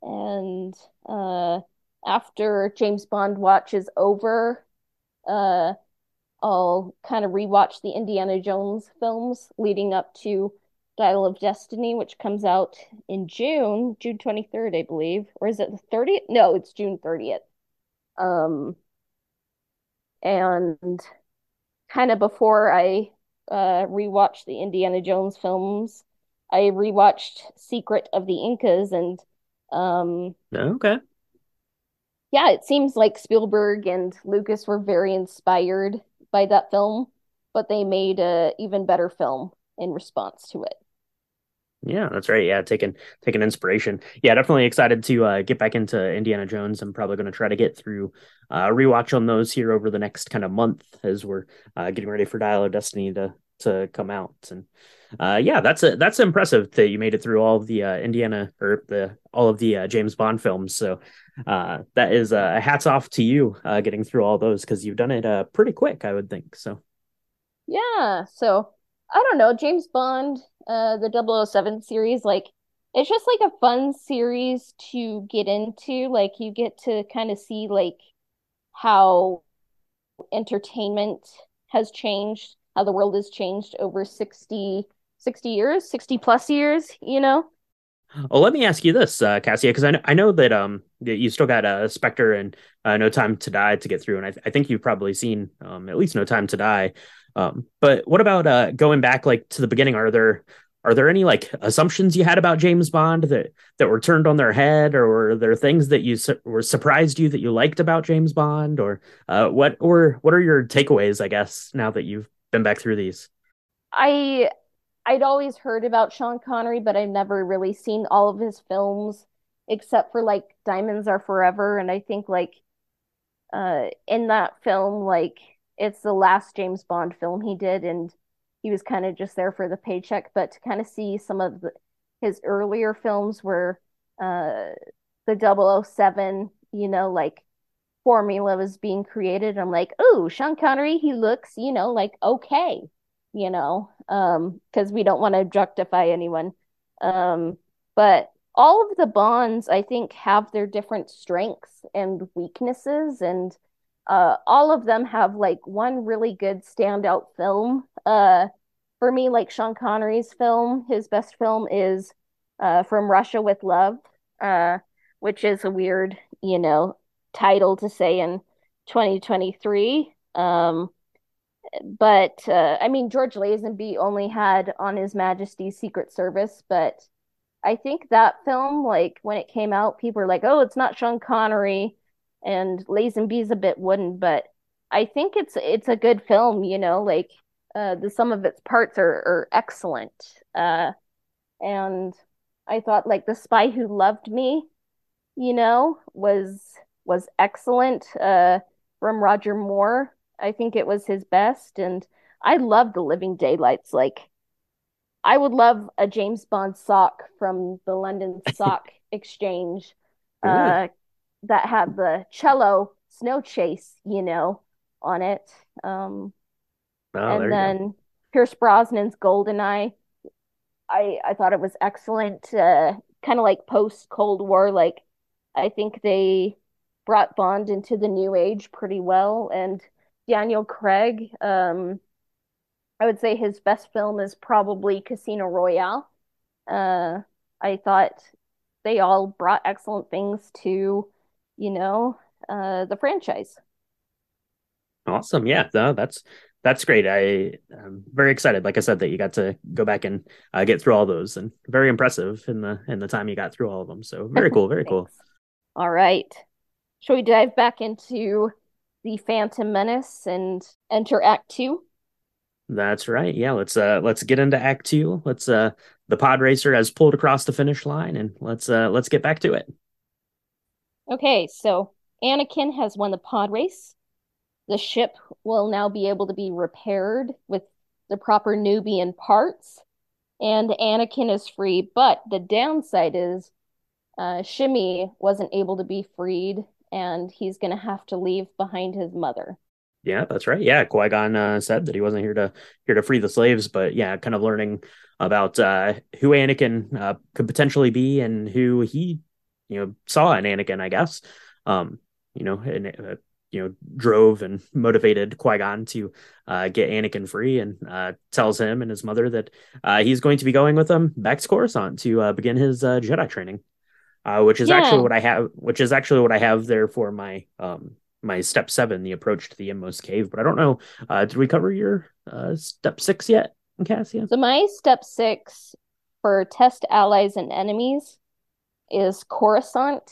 And uh, after James Bond watch is over, uh, I'll kind of rewatch the Indiana Jones films leading up to Dial of Destiny, which comes out in June, June 23rd, I believe. Or is it the 30th? No, it's June 30th. Um, and kind of before I uh rewatched the Indiana Jones films, I rewatched Secret of the Incas and um Okay. yeah, it seems like Spielberg and Lucas were very inspired by that film, but they made a even better film in response to it. Yeah, that's right. Yeah, taking taking inspiration. Yeah, definitely excited to uh, get back into Indiana Jones. I'm probably going to try to get through uh, rewatch on those here over the next kind of month as we're uh, getting ready for Dial of Destiny to to come out. And uh, yeah, that's a, that's impressive that you made it through all of the uh, Indiana or the all of the uh, James Bond films. So uh, that is uh, hats off to you uh, getting through all those because you've done it pretty quick, I would think. So Yeah, so I don't know, James Bond, the 007 series, like it's just like a fun series to get into. Like you get to kind of see like how entertainment has changed, how the world has changed over 60 60 years, 60 plus years, you know? Well, let me ask you this, uh, Cassia, because I know, I know that um that you still got uh, Spectre and uh, No Time to Die to get through, and I, th- I think you've probably seen um at least No Time to Die. Um, but what about uh going back like to the beginning? Are there are there any like assumptions you had about James Bond that that were turned on their head, or were there things that you su- were surprised you that you liked about James Bond, or uh what or what are your takeaways? I guess now that you've been back through these. I I'd always heard about Sean Connery, but I've never really seen all of his films except for like Diamonds Are Forever, and I think like uh in that film like it's the last James Bond film he did and he was kind of just there for the paycheck. But to kind of see some of the, his earlier films where uh the 007 you know like formula was being created I'm like oh Sean Connery he looks you know like okay you know um because we don't want to objectify anyone. Um but all of the bonds I think have their different strengths and weaknesses and uh all of them have like one really good standout film. Uh for me like Sean Connery's film his best film is uh From Russia with Love uh which is a weird you know title to say in 2023 um but uh I mean George Lazenby only had on His Majesty's Secret Service but I think that film, like when it came out, people were like, "Oh, it's not Sean Connery," and Lazenby's a bit wooden, but I think it's it's a good film. You know, like uh, the some of its parts are are excellent. Uh, and I thought like The Spy Who Loved Me, you know, was was excellent. Uh, from Roger Moore, I think it was his best, and I love The Living Daylights. Like I would love a James Bond sock from the London Sock Exchange uh, that had the cello snow chase, you know, on it. Um, Oh, and then Pierce Brosnan's Goldeneye. I I thought it was excellent. Uh, kind of like post Cold War. Like I think they brought Bond into the new age pretty well. And Daniel Craig, um, I would say his best film is probably Casino Royale. Uh, I thought they all brought excellent things to, you know, uh, the franchise. Awesome. Yeah, no, that's that's great. I am very excited. Like I said, that you got to go back and uh, get through all those, and very impressive in the in the time you got through all of them. So very cool. Very cool. All right. Shall we dive back into the Phantom Menace and enter Act Two? That's right. Yeah, let's uh let's get into Act Two. Let's uh the pod racer has pulled across the finish line, and let's uh let's get back to it. Okay, so Anakin has won the pod race. The ship will now be able to be repaired with the proper Nubian parts, and Anakin is free. But the downside is uh, Shmi wasn't able to be freed, and he's going to have to leave behind his mother. Yeah, that's right. Yeah, Qui Gon uh, said that he wasn't here to here to free the slaves, but yeah, kind of learning about uh, who Anakin uh, could potentially be and who he, you know, saw in Anakin. I guess, um, you know, and uh, you know, drove and motivated Qui Gon to uh, get Anakin free, and uh, tells him and his mother that he's going to be going with him back to Coruscant to begin his Jedi training. Which is yeah. actually what I have. Which is actually what I have there for my um, my step seven, the approach to the inmost cave. But I don't know. Uh, did we cover your uh, step six yet, Cassia? So my step six for test allies and enemies is Coruscant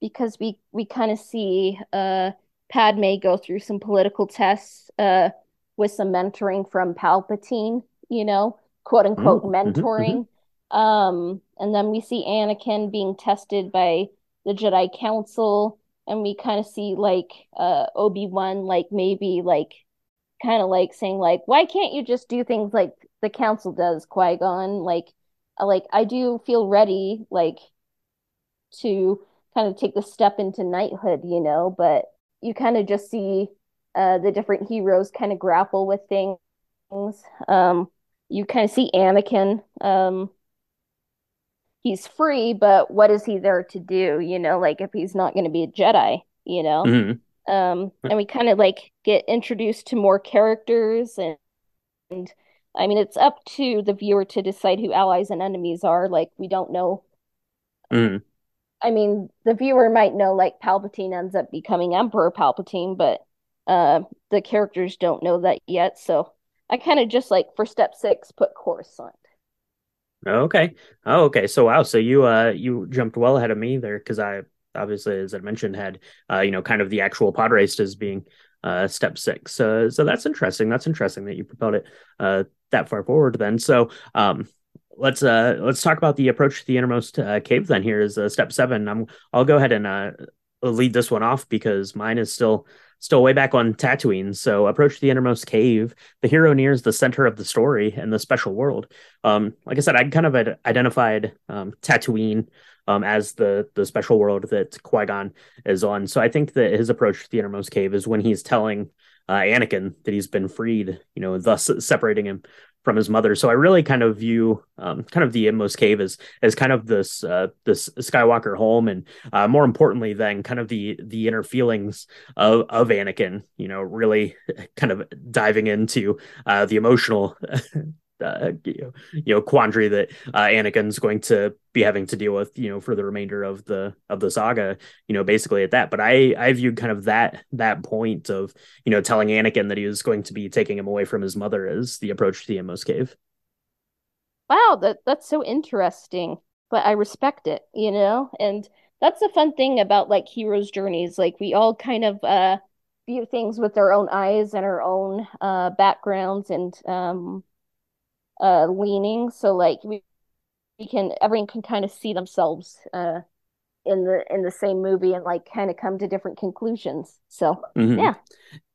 because we we kind of see uh Padme go through some political tests uh with some mentoring from Palpatine, you know, quote unquote mm-hmm. mm-hmm. mentoring. Mm-hmm. Um, and then we see Anakin being tested by the Jedi Council and we kind of see like uh Obi-Wan like maybe like kind of like saying like why can't you just do things like the council does Qui-Gon? Like uh, like I do feel ready like to kind of take the step into knighthood you know but you kind of just see uh the different heroes kind of grapple with things. Um you kind of see Anakin um he's free, but what is he there to do? You know, like if he's not going to be a Jedi, you know. Mm-hmm. Um, and we kind of like get introduced to more characters, and, and I mean, it's up to the viewer to decide who allies and enemies are. Like, we don't know. Mm-hmm. I mean, the viewer might know like Palpatine ends up becoming Emperor Palpatine, but uh, the characters don't know that yet. So I kind of just like for step six put Coruscant. Okay. Oh, okay. So wow. So you uh you jumped well ahead of me there because I obviously, as I mentioned, had uh you know kind of the actual pod race as being uh step six. So so that's interesting. That's interesting that you propelled it uh that far forward. Then so um let's uh let's talk about the approach to the innermost uh, cave. Then here is uh, step seven. I'm I'll go ahead and uh lead this one off because mine is still still way back on Tatooine. So approach the innermost cave. The hero nears the center of the story and the special world. Um, like I said, I kind of had identified um, Tatooine um, as the the special world that Qui Gon is on. So I think that his approach to the innermost cave is when he's telling uh, Anakin that he's been freed, you know, thus separating him from his mother. So I really kind of view um, kind of the inmost cave as as kind of this uh, this Skywalker home, and uh, more importantly, then kind of the the inner feelings of of Anakin. You know, really kind of diving into uh, the emotional uh, you, know, quandary that uh, Anakin's going to be having to deal with, you know, for the remainder of the of the saga, you know, basically at that. But I I viewed kind of that that point of you know telling Anakin that he was going to be taking him away from his mother as the approach to the inmost cave. Wow, that that's so interesting. But I respect it, you know, and that's the fun thing about like heroes' journeys. Like we all kind of uh view things with our own eyes and our own uh backgrounds and um uh leaning. So like we we can everyone can kind of see themselves uh in the in the same movie and like kind of come to different conclusions. So mm-hmm. yeah.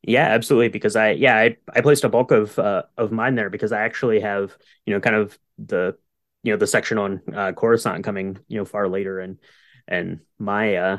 Yeah absolutely because i yeah i, I placed a bulk of uh, of mine there because i actually have you know kind of the you know the section on uh coruscant coming you know far later and and my uh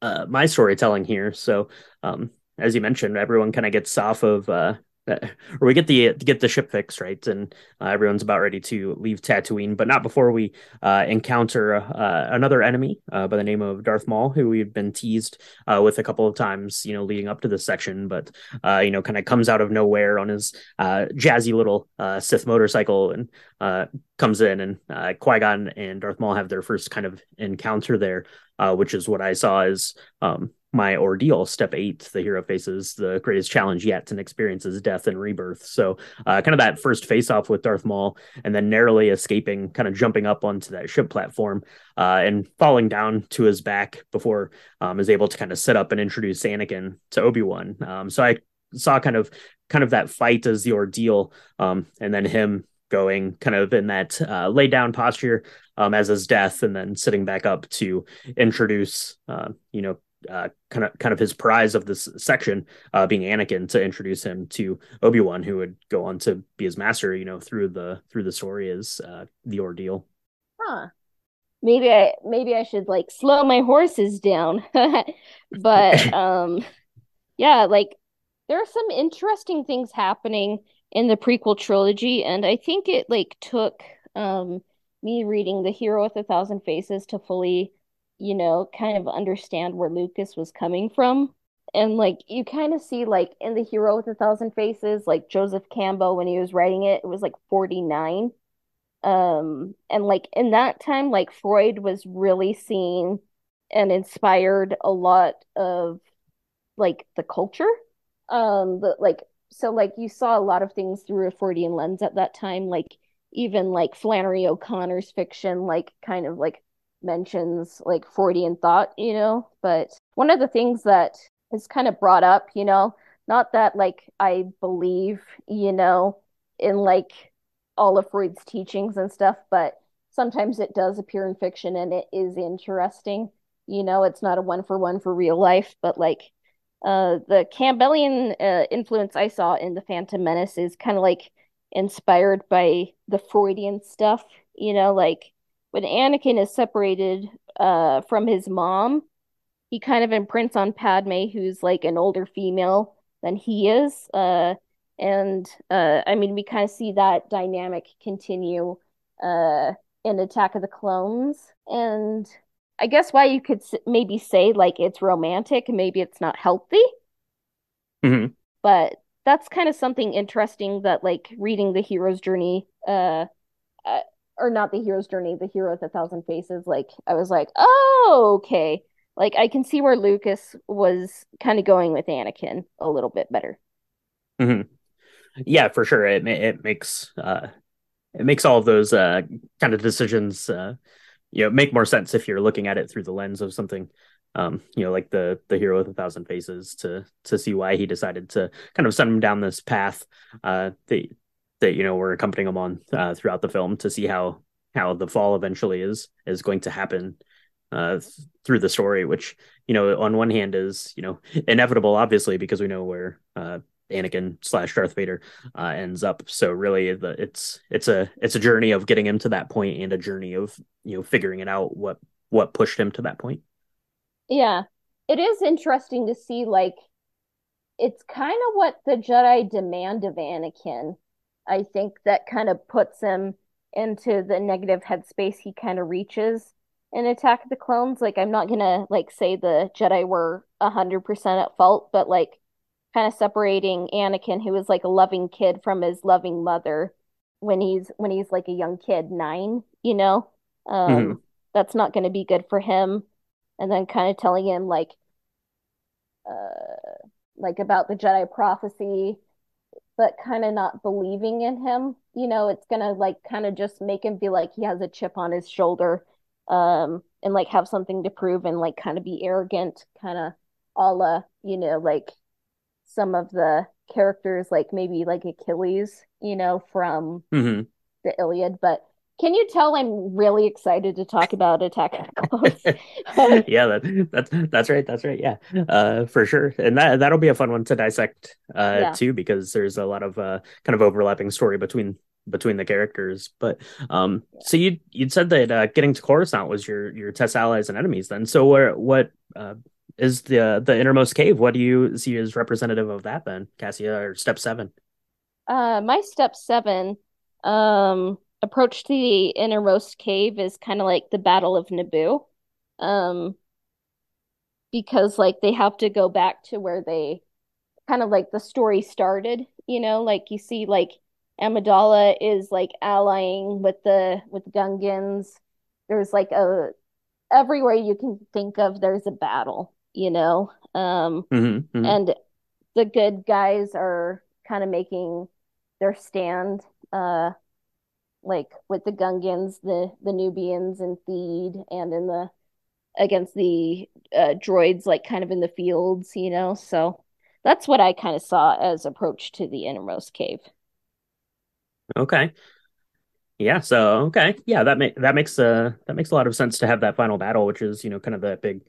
uh my storytelling here. So um as you mentioned everyone kind of gets off of uh or we get the get the ship fixed right, and uh, everyone's about ready to leave Tatooine, but not before we uh, encounter uh, another enemy uh, by the name of Darth Maul, who we've been teased uh, with a couple of times, you know, leading up to this section, but uh, you know, kind of comes out of nowhere on his jazzy little Sith motorcycle and comes in, and uh, Qui Gon and Darth Maul have their first kind of encounter there, which is what I saw as um, my ordeal step eight the hero faces the greatest challenge yet and experiences death and rebirth. So uh, kind of that first face off with darth maul and then narrowly escaping kind of jumping up onto that ship platform uh, and falling down to his back before um, is able to kind of set up and introduce anakin to obi-wan. Um, so i saw kind of kind of that fight as the ordeal um, and then him going kind of in that uh, lay down posture um, as his death and then sitting back up to introduce uh, you know uh, kind of kind of his prize of this section uh, being Anakin to introduce him to Obi Wan, who would go on to be his master. You know, through the through the story is uh, the ordeal. Huh. Maybe I maybe I should like slow my horses down, but um, yeah, like there are some interesting things happening in the prequel trilogy, and I think it like took um me reading The Hero with a Thousand Faces to fully you know, kind of understand where Lucas was coming from. And like you kind of see like in The Hero with a Thousand Faces, like Joseph Campbell when he was writing it, it was like 49. Um and like in that time like Freud was really seen and inspired a lot of like the culture. Um the like so like you saw a lot of things through a Freudian lens at that time like even like Flannery O'Connor's fiction like kind of like mentions like Freudian thought, you know. But one of the things that is kind of brought up, you know, not that like I believe, you know, in like all of Freud's teachings and stuff, but sometimes it does appear in fiction and it is interesting. You know, it's not a one for one for real life, but like uh the Campbellian uh, influence I saw in the Phantom Menace is kind of like inspired by the Freudian stuff, you know, like when Anakin is separated uh, from his mom, he kind of imprints on Padme, who's like an older female than he is. Uh, and uh, I mean, we kind of see that dynamic continue uh, in Attack of the Clones. And I guess why you could maybe say like it's romantic, maybe it's not healthy. Mm-hmm. But that's kind of something interesting that like reading the hero's journey uh, uh or not the hero's journey, the hero with a thousand faces, like I was like, oh, okay. Like I can see where Lucas was kind of going with Anakin a little bit better. Mm-hmm. Yeah, for sure. It it makes uh, it makes all of those uh, kind of decisions uh, you know make more sense if you're looking at it through the lens of something um, you know, like the the hero with a thousand faces to to see why he decided to kind of send him down this path. Uh, the that you know we're accompanying them on uh, throughout the film to see how how the fall eventually is is going to happen uh, through the story, which you know on one hand is you know inevitable, obviously because we know where uh, Anakin slash Darth Vader uh, ends up. So really, the, it's it's a it's a journey of getting him to that point and a journey of you know figuring it out what what pushed him to that point. Yeah, it is interesting to see like it's kind of what the Jedi demand of Anakin I think that kind of puts him into the negative headspace he kind of reaches in Attack of the Clones. Like, I'm not gonna like say the Jedi were a hundred percent at fault, but like kind of separating Anakin, who is like a loving kid, from his loving mother when he's when he's like a young kid, nine, you know, um, mm-hmm. that's not gonna be good for him. And then kind of telling him like, uh, like about the Jedi prophecy but kind of not believing in him. You know, it's gonna like kind of just make him feel like he has a chip on his shoulder, um, and like have something to prove and like kind of be arrogant, kind of a la, you know, like some of the characters, like maybe like Achilles, you know, from mm-hmm. the Iliad. But can you tell I'm really excited to talk about Attack of Clones? yeah, that, that's that's right. That's right. Yeah, uh, for sure. And that that'll be a fun one to dissect uh, yeah. too, because there's a lot of uh, kind of overlapping story between between the characters. But um, yeah. so you you'd said that uh, getting to Coruscant was your your test allies and enemies. Then, so where what uh, is the the innermost cave? What do you see as representative of that? Then, Cassia or Step Seven? Uh, my step seven, um, approach to the innermost cave is kind of like the Battle of Naboo. Um, because like they have to go back to where they kind of like the story started, you know, like you see like Amidala is like allying with the with Gungans. There's like a everywhere you can think of there's a battle, you know. Um Mm-hmm, mm-hmm. and the good guys are kind of making their stand uh like with the Gungans, the the Nubians and Theed and in the against the uh, droids like kind of in the fields, you know. So that's what I kind of saw as approach to the innermost cave. Okay. Yeah, so okay. Yeah, that make that makes uh that makes a lot of sense to have that final battle, which is, you know, kind of that big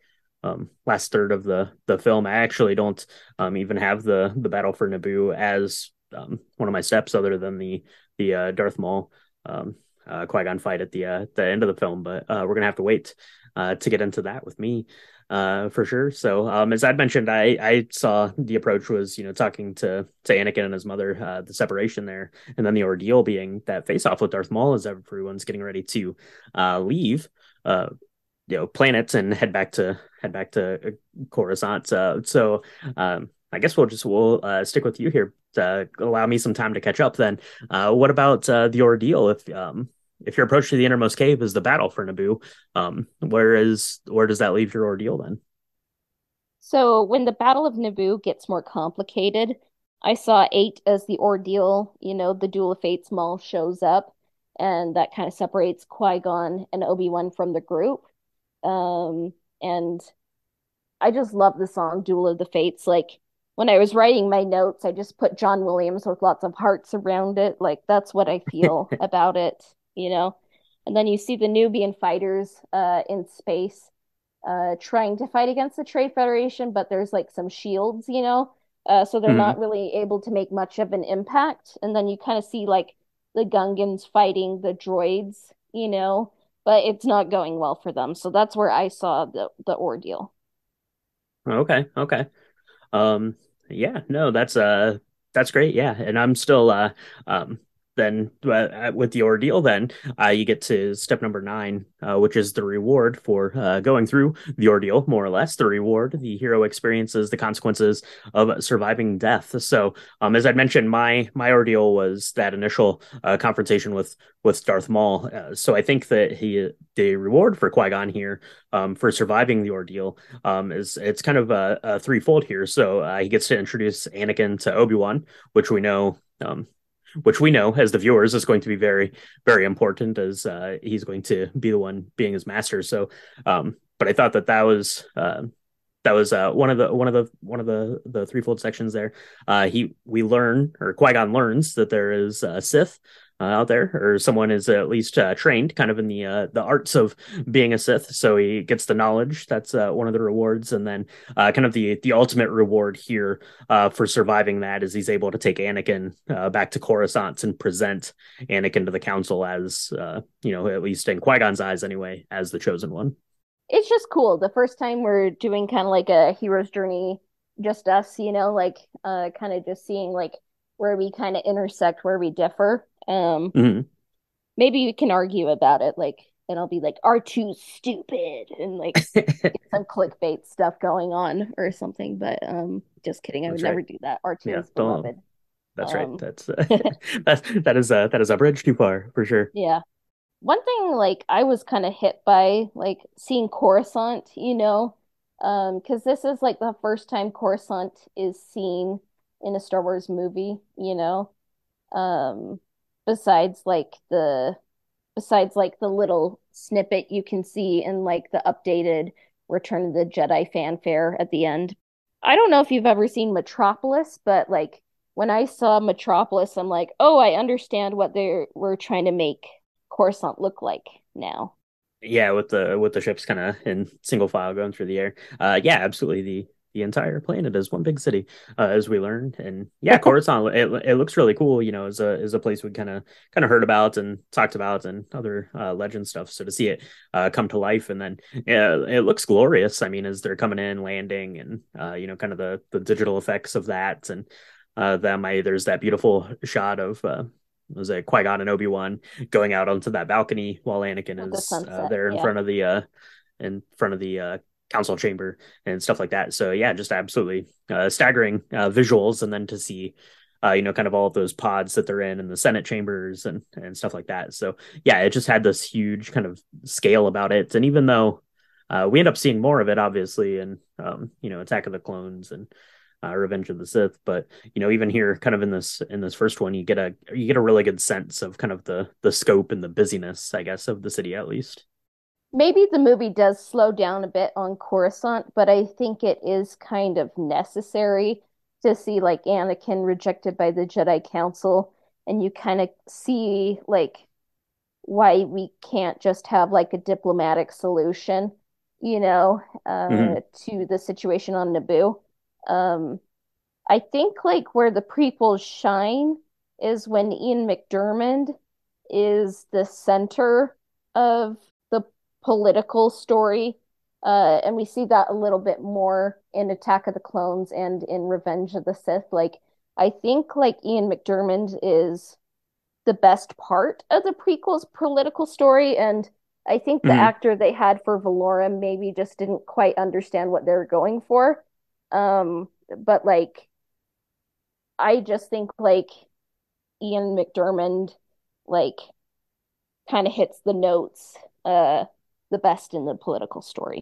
um last third of the the film. I actually don't um even have the the battle for Naboo as um one of my steps other than the the uh Darth Maul um uh Qui-Gon fight at the uh the end of the film, but uh we're gonna have to wait uh to get into that with me uh, for sure. So, um, as I'd mentioned, I I saw the approach was you know talking to to Anakin and his mother, uh, the separation there, and then the ordeal being that face off with Darth Maul as everyone's getting ready to uh, leave, uh, you know, planets and head back to head back to uh, Coruscant. Uh, so, um, I guess we'll just we'll uh, stick with you here to allow me some time to catch up. Then, uh, what about uh, the ordeal? If um, if your approach to the innermost cave is the battle for Naboo, um, where is where does that leave your ordeal then? So when the Battle of Naboo gets more complicated, I saw eight as the ordeal. You know, the Duel of Fates Maul shows up, and that kind of separates Qui-Gon and Obi-Wan from the group. Um, and I just love the song Duel of the Fates. Like when I was writing my notes, I just put John Williams with lots of hearts around it. Like that's what I feel about it you know? And then you see the Nubian fighters uh, in space uh, trying to fight against the Trade Federation, but there's like some shields, you know? Uh, so they're mm-hmm. not really able to make much of an impact. And then you kind of see like the Gungans fighting the droids, you know? But it's not going well for them. So that's where I saw the, the ordeal. Okay, okay. Um, yeah, no, that's uh that's great. Yeah, and I'm still uh um then uh, with the ordeal, then uh, you get to step number nine, uh, which is the reward for uh, going through the ordeal, more or less. The reward, the hero experiences the consequences of surviving death. So, um, as I mentioned, my my ordeal was that initial uh, confrontation with with Darth Maul. Uh, so I think that he the reward for Qui Gon here um, for surviving the ordeal um, is it's kind of a, a threefold here. So he gets to introduce Anakin to Obi Wan, which we know um, which we know as the viewers is going to be very very important as uh, he's going to be the one being his master. So um, but i thought that that was uh, that was uh, one of the one of the one of the the threefold sections there. Uh, he we learn or qui-gon learns that there is a sith uh, out there, or someone is at least uh, trained kind of in the uh, the arts of being a Sith. So he gets the knowledge. That's uh, one of the rewards, and then uh, kind of the the ultimate reward here uh, for surviving that is he's able to take Anakin back to Coruscant and present Anakin to the Council as you know at least in Qui Gon's eyes anyway as the chosen one. It's just cool. The first time we're doing kind of like a hero's journey, just us, you know, like kind of just seeing like where we kind of intersect, where we differ um, mm-hmm. maybe we can argue about it, like, and I'll be like, "R2 stupid," and like some clickbait stuff going on or something. But um, just kidding. I would never do that. R2 yeah, is beloved. That's um, right. That's uh, that's that is uh, that is a bridge too far for sure. Yeah. One thing, like, I was kind of hit by like seeing Coruscant, you know, um, because this is like the first time Coruscant is seen in a Star Wars movie, you know. Um, besides like the besides like the little snippet you can see in like the updated Return of the Jedi fanfare at the end. I don't know if you've ever seen Metropolis, but like when I saw Metropolis, I'm like, oh, I understand what they were trying to make Coruscant look like now. Yeah, with the with the ships kind of in single file going through the air. Uh, yeah, absolutely. The the entire planet is one big city, uh, as we learned. And yeah, Coruscant, it, it looks really cool. You know, is a as a place we kind of kind of heard about and talked about and other uh, legend stuff. So to see it uh, come to life and then yeah, it looks glorious. I mean, as they're coming in, landing, and uh, you know, kind of the the digital effects of that and uh, them. I, there's that beautiful shot of uh, was it Qui Gon and Obi Wan going out onto that balcony while Anakin With the is uh, there in yeah. front of the uh, in front of the uh, council chamber and stuff like that. So yeah, just absolutely uh, staggering uh, visuals, and then to see. Uh, you know, kind of all of those pods that they're in, and the Senate chambers and and stuff like that. So yeah, it just had this huge kind of scale about it. And even though uh, we end up seeing more of it, obviously, and um, you know, Attack of the Clones and uh, Revenge of the Sith. But you know, even here, kind of in this in this first one, you get a you get a really good sense of kind of the the scope and the busyness, I guess, of the city at least. Maybe the movie does slow down a bit on Coruscant, but I think it is kind of necessary to see like Anakin rejected by the Jedi Council, and you kind of see like why we can't just have like a diplomatic solution, you know, uh, Mhm. to the situation on Naboo. Um, I think like where the prequels shine is when Ian McDiarmid is the center of political story. Uh, and we see that a little bit more in Attack of the Clones and in Revenge of the Sith. Like, I think like Ian McDiarmid is the best part of the prequel's political story, and I think the Mhm. actor they had for Valorum maybe just didn't quite understand what they were going for. Um, but like, I just think like Ian McDiarmid like kind of hits the notes uh the best in the political story.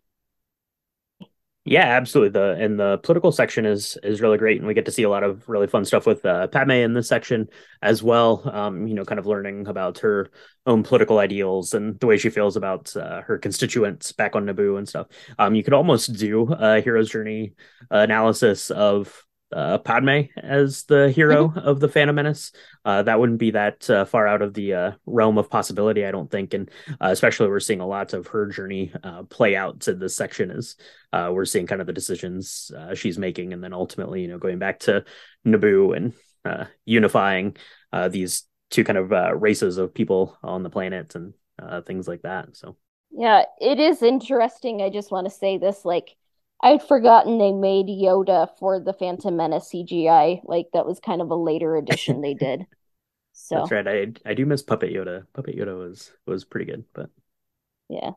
Yeah, absolutely. The and the political section is is really great, and we get to see a lot of really fun stuff with uh, Padme in this section as well. Um, you know, kind of learning about her own political ideals and the way she feels about uh, her constituents back on Naboo and stuff. Um, you could almost do a hero's journey analysis of uh, Padme as the hero of the Phantom Menace. Uh, that wouldn't be that uh, far out of the uh, realm of possibility, I don't think. And uh, especially, we're seeing a lot of her journey uh, play out to this section as uh, we're seeing kind of the decisions uh, she's making, and then ultimately, you know, going back to Naboo and uh, unifying uh, these two kind of uh, races of people on the planet and uh, things like that. So, Yeah, it is interesting. I just want to say this like I'd forgotten they made Yoda for the Phantom Menace CGI. Like that was kind of a later addition they did. So that's right. I I do miss Puppet Yoda. Puppet Yoda was was pretty good, but Yeah.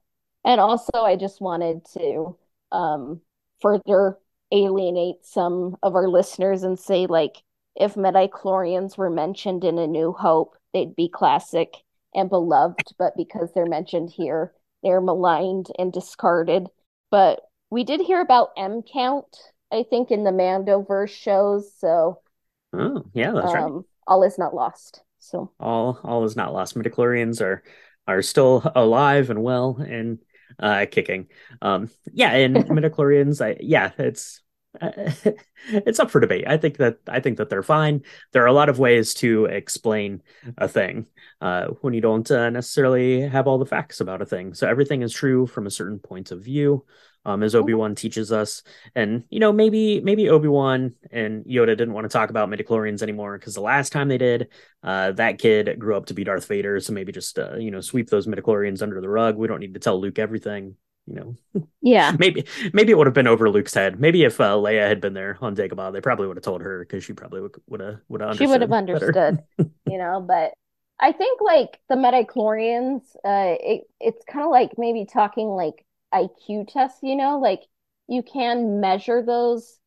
And also I just wanted to um further alienate some of our listeners and say like if midichlorians were mentioned in A New Hope, they'd be classic and beloved, but because they're mentioned here, they're maligned and discarded. But we did hear about M count, I think, in the Mandoverse shows, so oh yeah, that's right. um all is not lost. So All all is not lost. Midichlorians are are still alive and well and uh kicking. Um yeah, and midichlorians, I yeah, it's it's up for debate. I think that I think that they're fine. There are a lot of ways to explain a thing uh, when you don't uh, necessarily have all the facts about a thing. So everything is true from a certain point of view, um, as Obi Wan teaches us. And you know, maybe maybe Obi Wan and Yoda didn't want to talk about midichlorians anymore because the last time they did, uh, that kid grew up to be Darth Vader. So maybe just uh, you know sweep those midichlorians under the rug. We don't need to tell Luke everything. You know, yeah. maybe maybe it would have been over Luke's head. Maybe if uh, Leia had been there on Dagobah, they probably would have told her because she probably would have would have she would have understood you know, but I think like the midichlorians, uh it it's kind of like maybe talking like IQ tests, you know, like you can measure those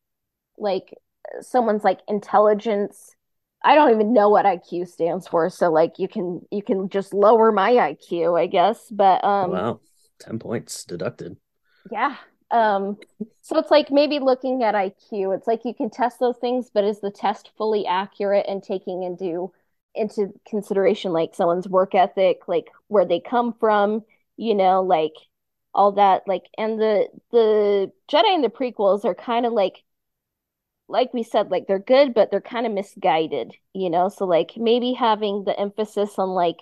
like someone's like intelligence. I don't even know what IQ stands for, so like you can you can just lower my IQ, I guess, but um wow, ten points deducted. yeah. Um, so it's like maybe looking at IQ, it's like you can test those things, but is the test fully accurate and taking into into consideration like someone's work ethic, like where they come from, you know, like all that, like and the the Jedi in the prequels are kind of like like we said, like they're good, but they're kind of misguided, you know? So like maybe having the emphasis on like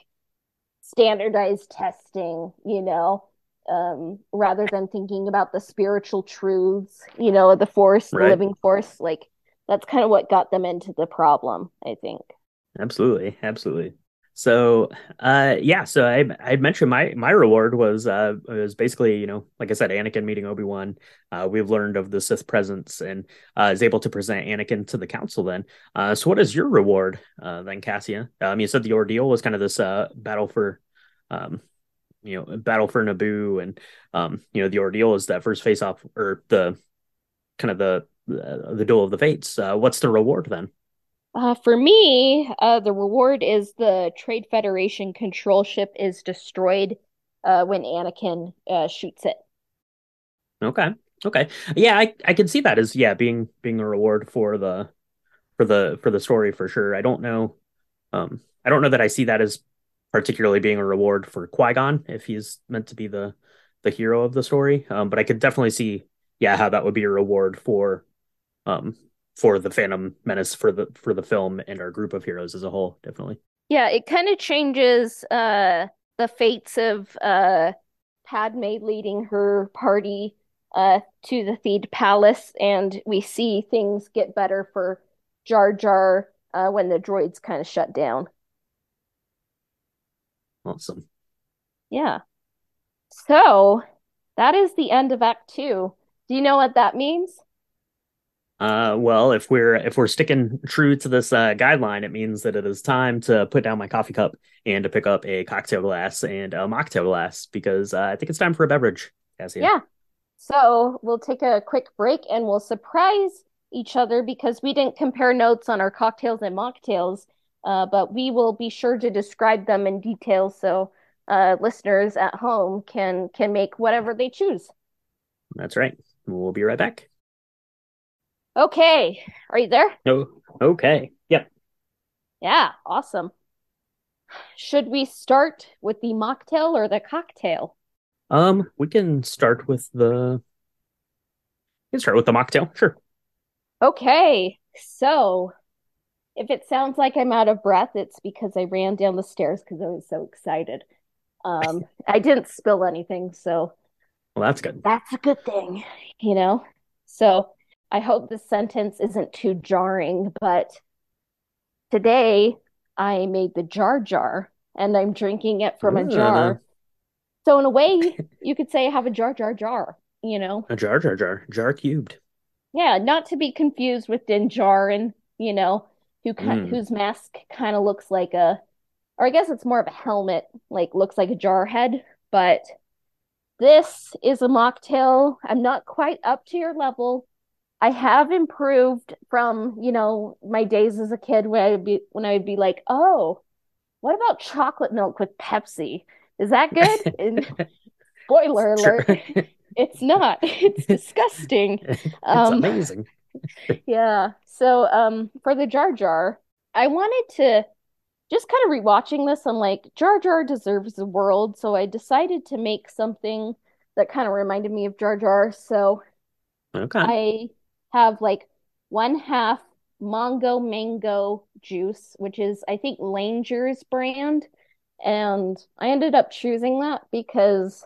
standardized testing, you know, um, rather than thinking about the spiritual truths, you know, of the force, the living force, like that's kind of what got them into the problem, I think. Absolutely, absolutely. So, uh, yeah. So I I mentioned my my reward was uh was basically you know like I said Anakin meeting Obi Wan. Uh, we've learned of the Sith presence and uh, is able to present Anakin to the Council. Then, uh, so what is your reward uh, then, Cassia? Um, you said the ordeal was kind of this uh battle for, um, you know, battle for Naboo, and um, you know, the ordeal is that first face off or the kind of the the, the duel of the fates. Uh, what's the reward then? Uh, for me, uh, the reward is the Trade Federation control ship is destroyed uh, when Anakin uh, shoots it. Okay. Okay. Yeah, I I can see that as yeah being being a reward for the for the for the story for sure. I don't know um I don't know that I see that as particularly being a reward for Qui-Gon if he's meant to be the the hero of the story. Um but I could definitely see yeah how that would be a reward for um for the Phantom Menace for the for the film and our group of heroes as a whole, definitely. Yeah, it kind of changes uh the fates of uh Padme leading her party uh to the Theed Palace, and we see things get better for Jar Jar uh when the droids kind of shut down. Awesome. Yeah. So that is the end of Act Two. Do you know what that means? Uh, well, if we're if we're sticking true to this uh, guideline, it means that it is time to put down my coffee cup and to pick up a cocktail glass and a mocktail glass because uh, I think it's time for a beverage. Cassia. Yeah. So we'll take a quick break and we'll surprise each other because we didn't compare notes on our cocktails and mocktails, uh, but we will be sure to describe them in detail so uh, listeners at home can can make whatever they choose. That's right. We'll be right back. Okay, are you there? Oh, okay. Yep. Yeah, awesome. Should we start with the mocktail or the cocktail? Um, we can start with the. We can start with the mocktail. Sure. Okay, so if it sounds like I'm out of breath, it's because I ran down the stairs because I was so excited. Um, I didn't spill anything, so Well, that's good. that's a good thing, you know? So I hope this sentence isn't too jarring, but today I made the jar jar and I'm drinking it from a Ooh, jar. So in a way, you could say I have a jar jar jar, you know? A jar, jar, jar, jar cubed. Yeah, not to be confused with Din Djarin, you know, who Mm. whose mask kind of looks like a, or I guess it's more of a helmet, like looks like a jar head, but this is a mocktail. I'm not quite up to your level. I have improved from, you know, my days as a kid when I would be when I would be like, "Oh, what about chocolate milk with Pepsi? Is that good?" And spoiler alert, it's not. It's disgusting. it's Um, amazing. Yeah. So, um, for the Jar Jar, I wanted to just kind of rewatching this. I'm like, Jar Jar deserves the world. So I decided to make something that kind of reminded me of Jar Jar. So Okay. I have like one half Mongo Mango juice, which is, I think, Langer's brand. And I ended up choosing that because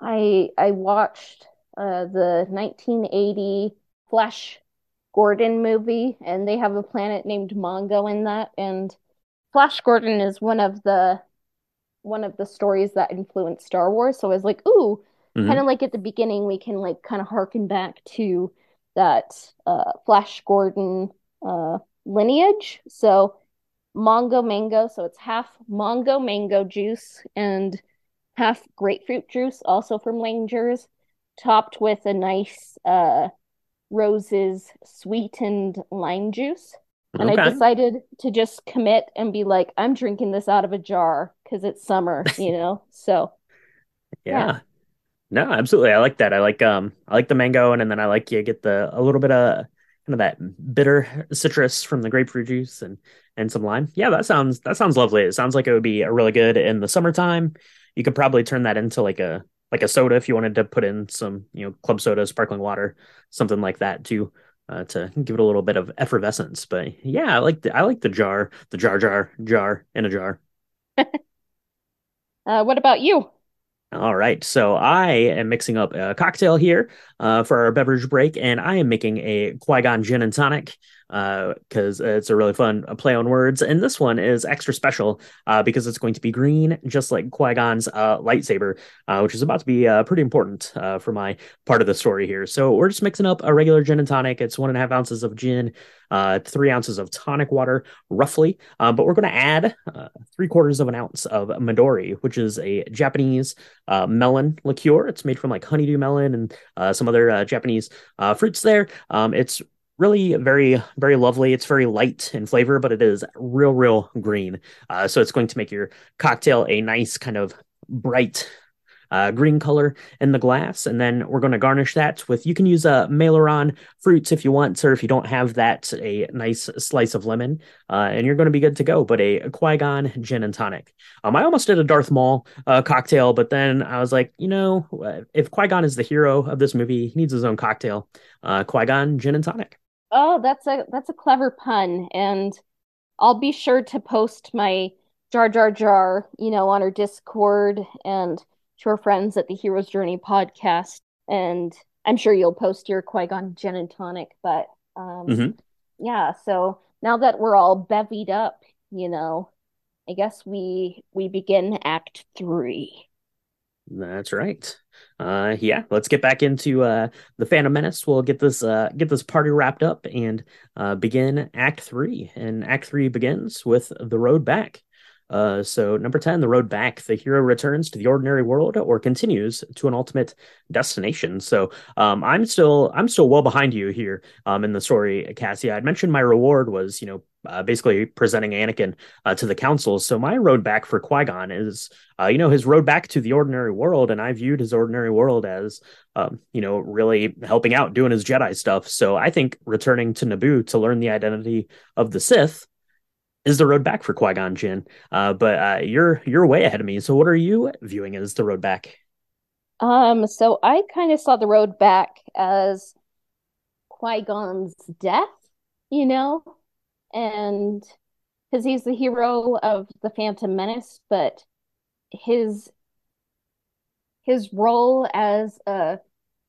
I I watched uh, the 1980 Flash Gordon movie, and they have a planet named Mongo in that. And Flash Gordon is one of the one of the stories that influenced Star Wars. So I was like, ooh, Mhm. kind of like at the beginning, we can like kind of harken back to that uh, Flash Gordon uh, lineage. So Mongo mango, so it's half Mongo mango juice and half grapefruit juice, also from Langer's, topped with a nice uh, Rose's sweetened lime juice. And I decided to just commit and be like, I'm drinking this out of a jar because it's summer, you know? So, Yeah. Yeah. No, absolutely. I like that. I like um I like the mango and, and then I like you get the a little bit of kind of that bitter citrus from the grapefruit juice and and some lime. Yeah, that sounds that sounds lovely. It sounds like it would be a really good in the summertime. You could probably turn that into like a like a soda if you wanted to put in some, you know, club soda, sparkling water, something like that too. Uh, to give it a little bit of effervescence, but yeah, I like the I like the jar, the jar jar jar in a jar. uh, what about you? All right, so I am mixing up a cocktail here uh, for our beverage break, and I am making a Qui-Gon gin and tonic. Because uh, it's a really fun uh, play on words. And this one is extra special uh, because it's going to be green, just like Qui Gon's uh, lightsaber, uh, which is about to be uh pretty important uh for my part of the story here. So we're just mixing up a regular gin and tonic. It's one and a half ounces of gin, uh, three ounces of tonic water, roughly. but we're going to add three quarters of an ounce of Midori, which is a Japanese uh melon liqueur. It's made from like honeydew melon and uh some other uh Japanese uh fruits there. Um, it's really very very lovely. It's very light in flavor but it is real real green. Uh, so it's going to make your cocktail a nice kind of bright uh, green color in the glass. And then we're going to garnish that with you can use a uh, Mailleron fruits if you want or if you don't have that a nice slice of lemon uh, and you're going to be good to go. But a, a Qui-Gon gin and tonic. Um, I almost did a Darth Maul uh, cocktail but then I was like you know if Qui-Gon is the hero of this movie he needs his own cocktail uh, Qui-Gon gin and tonic Oh, that's a that's a clever pun, and I'll be sure to post my Jar Jar Jar, you know, on our Discord and to our friends at the Hero's Journey podcast. And I'm sure you'll post your Qui Gon gin and tonic. But um, mm-hmm. yeah, so now that we're all bevied up, you know, I guess we we begin Act Three. That's right. Uh yeah let's get back into uh the phantom menace. We'll get this uh get this party wrapped up and uh begin act three. And act three begins with the road back uh, so number 10, the road back, the hero returns to the ordinary world or continues to an ultimate destination. So um, I'm still I'm still well behind you here um, in the story, Cassie. I'd mentioned my reward was, you know, uh, basically presenting Anakin uh, to the council. So my road back for Qui Gon is, uh, you know, his road back to the ordinary world, and I viewed his ordinary world as, um, you know, really helping out, doing his Jedi stuff. So I think returning to Naboo to learn the identity of the Sith is the road back for Qui Gon Jinn. Uh, but uh, you're you're way ahead of me. So what are you viewing as the road back? Um, so I kind of saw the road back as Qui Gon's death. You know, and because he's the hero of the Phantom Menace, but his his role as a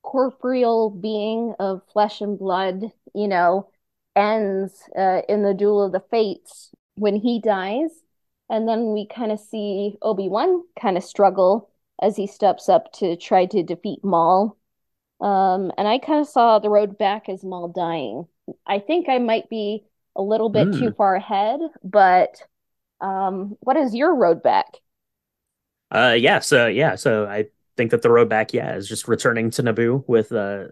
corporeal being of flesh and blood, you know, ends uh, in the duel of the fates when he dies. And then we kind of see Obi Wan kind of struggle as he steps up to try to defeat Maul. Um, and I kind of saw the road back as Maul dying. I think I might be a little bit mm. too hmm. far ahead, but um, what is your road back? Uh, yeah, so yeah, so I think that the road back, yeah, is just returning to Naboo with uh,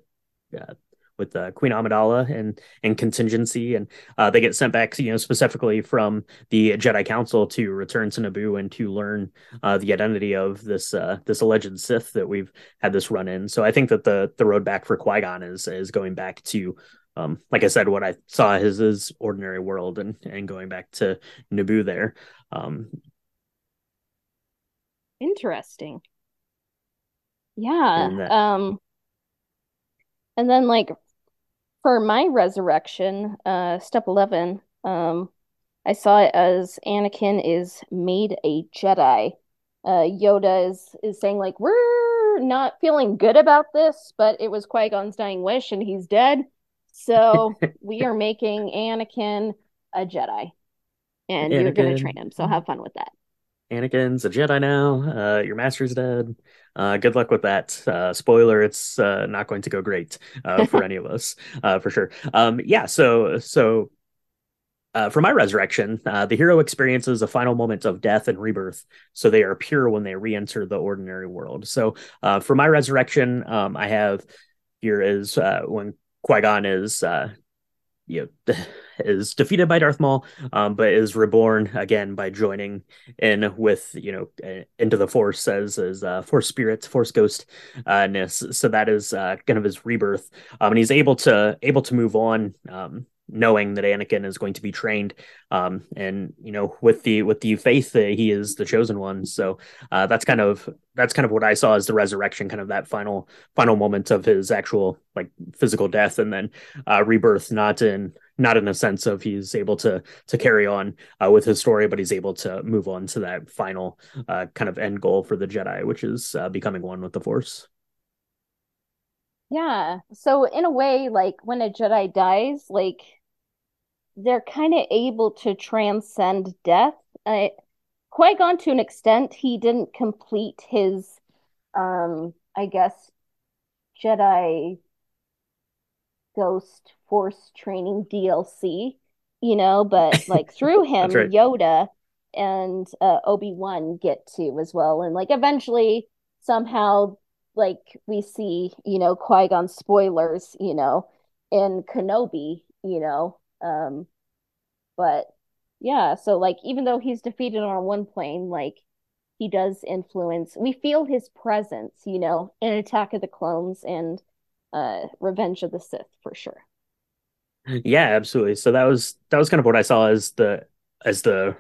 uh with uh, Queen Amidala and and contingency, and uh, they get sent back, you know, specifically from the Jedi Council to return to Naboo and to learn uh, the identity of this uh, this alleged Sith that we've had this run in. So I think that the the road back for Qui Gon is is going back to um, like I said, what I saw his his ordinary world and and going back to Naboo there. Um, Interesting. Yeah. That, um, and then like for my resurrection, uh, step eleven, um, I saw it as Anakin is made a Jedi. Uh, Yoda is is saying like we're not feeling good about this, but it was Qui Gon's dying wish, and he's dead. So we are making Anakin a Jedi, and Anakin, you're going to train him. So have fun with that. Anakin's a Jedi now. Uh, your master's dead. Uh, good luck with that. Uh, spoiler: It's uh, not going to go great uh, for any of us, uh, for sure. Um, yeah. So, so uh, for my resurrection, uh, the hero experiences a final moment of death and rebirth, so they are pure when they re-enter the ordinary world. So, uh, for my resurrection, um, I have here is uh, when Qui Gon is uh, you know is defeated by Darth Maul, um, but is reborn again by joining in with you know into the Force as as uh, Force spirit, Force ghost uh. So that is uh, kind of his rebirth, um, and he's able to able to move on. Um, knowing that Anakin is going to be trained, um, and you know, with the with the faith that he is the chosen one. So uh, that's kind of that's kind of what I saw as the resurrection, kind of that final final moment of his actual like physical death, and then uh, rebirth, not in not in a sense of he's able to to carry on uh, with his story, but he's able to move on to that final uh, kind of end goal for the Jedi, which is uh, becoming one with the Force. Yeah. So in a way, like when a Jedi dies, like they're kind of able to transcend death. Uh, Qui-Gon to an extent, he didn't complete his um I guess Jedi Ghost Force training DLC, you know, but like through him, right. Yoda and uh, Obi Wan get to as well, and like eventually somehow like we see, you know, Qui Gon spoilers, you know, in Kenobi, you know, um, but yeah, so like even though he's defeated on one plane, like he does influence. We feel his presence, you know, in Attack of the Clones and uh Revenge of the Sith for sure. Yeah, absolutely. So that was that was kind of what I saw as the as the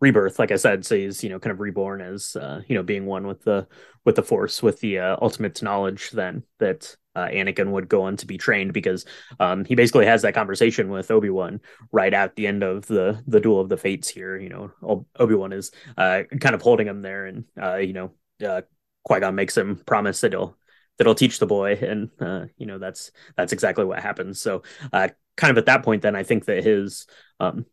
rebirth like i said so he's you know kind of reborn as uh, you know being one with the with the force with the uh, ultimate knowledge then that uh, anakin would go on to be trained because um, he basically has that conversation with obi-wan right at the end of the the duel of the fates here you know obi-wan is uh, kind of holding him there and uh, you know uh, qui-gon makes him promise that he'll that he'll teach the boy and uh, you know that's that's exactly what happens. So uh, kind of at that point then i think that his um,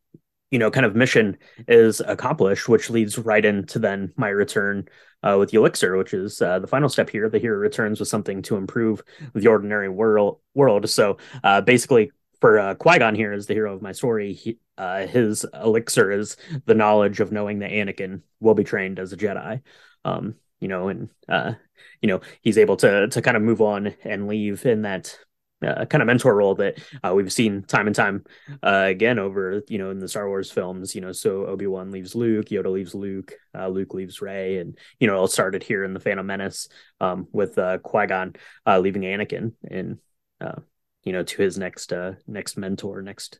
you know kind of mission is accomplished which leads right into then my return uh, with the elixir which is uh, the final step here. The hero returns with something to improve the ordinary world world. So uh, basically for uh, Qui-Gon here is the hero of my story. He, uh, his elixir is the knowledge of knowing that Anakin will be trained as a Jedi. Um, you know and uh, you know he's able to to kind of move on and leave in that uh, kind of mentor role that uh, we've seen time and time uh, again over you know in the Star Wars films. You know, so Obi Wan leaves Luke, Yoda leaves Luke, uh, Luke leaves Rey, and you know it all started here in the Phantom Menace um, with uh, Qui Gon uh, leaving Anakin and you know to his next next mentor, next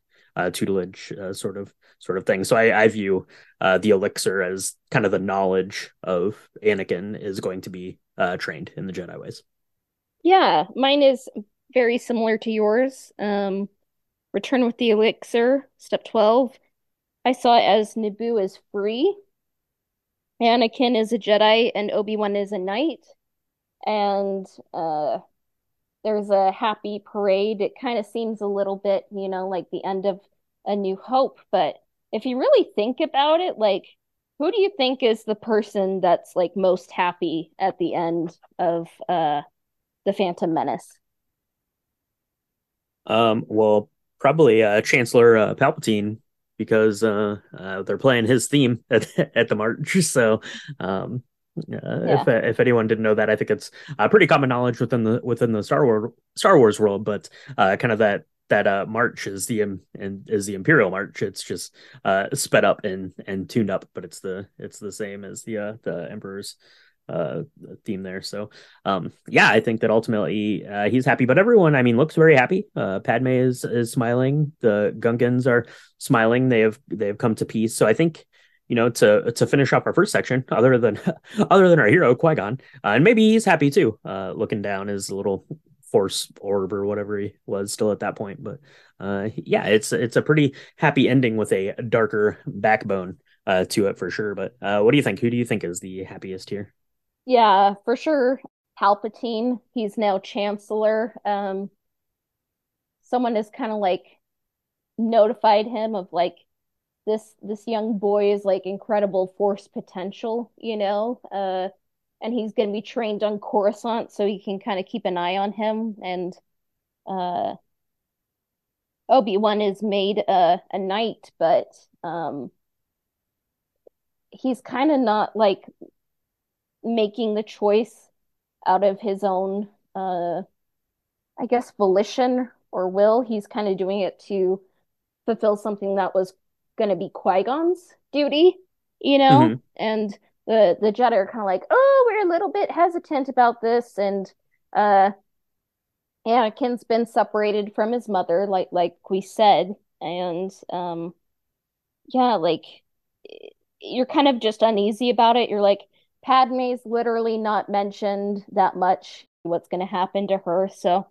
tutelage sort of sort of thing. So I, I view the elixir as kind of the knowledge of Anakin is going to be trained in the Jedi ways. Yeah, mine is very similar to yours. Um, Return with the Elixir, step 12. I saw it as Naboo is free, Anakin is a Jedi, and Obi-Wan is a knight. And uh, there's a happy parade. It kind of seems a little bit, you know, like the end of A New Hope. But if you really think about it, like, who do you think is the person that's like most happy at the end of uh, the Phantom Menace? Um, well, probably uh, Chancellor uh, Palpatine because uh, uh, they're playing his theme at, at the march. So, um, uh, yeah. if if anyone didn't know that, I think it's uh, pretty common knowledge within the within the Star Wars Star Wars world. But uh, kind of that that uh, march is the um, and is the Imperial March. It's just uh, sped up and and tuned up, but it's the it's the same as the uh, the Emperor's uh theme there. So um yeah i think that ultimately uh, he's happy but everyone i mean looks very happy. Uh padme is is smiling. The gungans are smiling. They have they have come to peace. So i think you know to to finish up our first section other than other than our hero qui-gon uh, and maybe he's happy too. Uh looking down his little force orb or whatever he was still at that point. But uh yeah it's it's a pretty happy ending with a darker backbone uh to it for sure. But uh what do you think? Who do you think is the happiest here yeah, for sure. Palpatine, he's now Chancellor. Um, someone has kind of like notified him of like this this young boy is like incredible force potential, you know. Uh, and he's going to be trained on Coruscant, so he can kind of keep an eye on him. And uh, Obi Wan is made a a knight, but um, he's kind of not like making the choice out of his own uh I guess volition or will. He's kind of doing it to fulfill something that was going to be Qui-Gon's duty, you know? Mm-hmm. And the the Jedi are kind of like, "Oh, we're a little bit hesitant about this." And uh Anakin's been separated from his mother like like we said, and um yeah, like you're kind of just uneasy about it. You're like, Padme's literally not mentioned that much what's going to happen to her. So,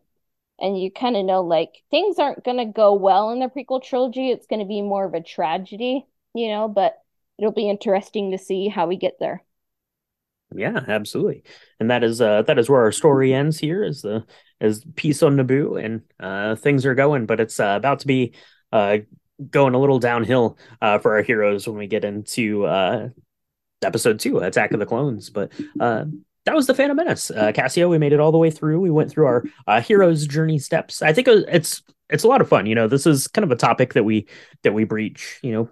and you kind of know like things aren't going to go well in the prequel trilogy. It's going to be more of a tragedy, you know, but it'll be interesting to see how we get there. Yeah, absolutely. And that is uh that is where our story ends here is the is peace on Naboo and uh things are going, but it's uh, about to be uh going a little downhill uh, for our heroes when we get into uh, episode two, Attack of the Clones. But uh, that was the Phantom Menace. Uh, Cassia, we made it all the way through. We went through our uh, hero's journey steps. I think it's it's a lot of fun. You know, this is kind of a topic that we that we breach. You know,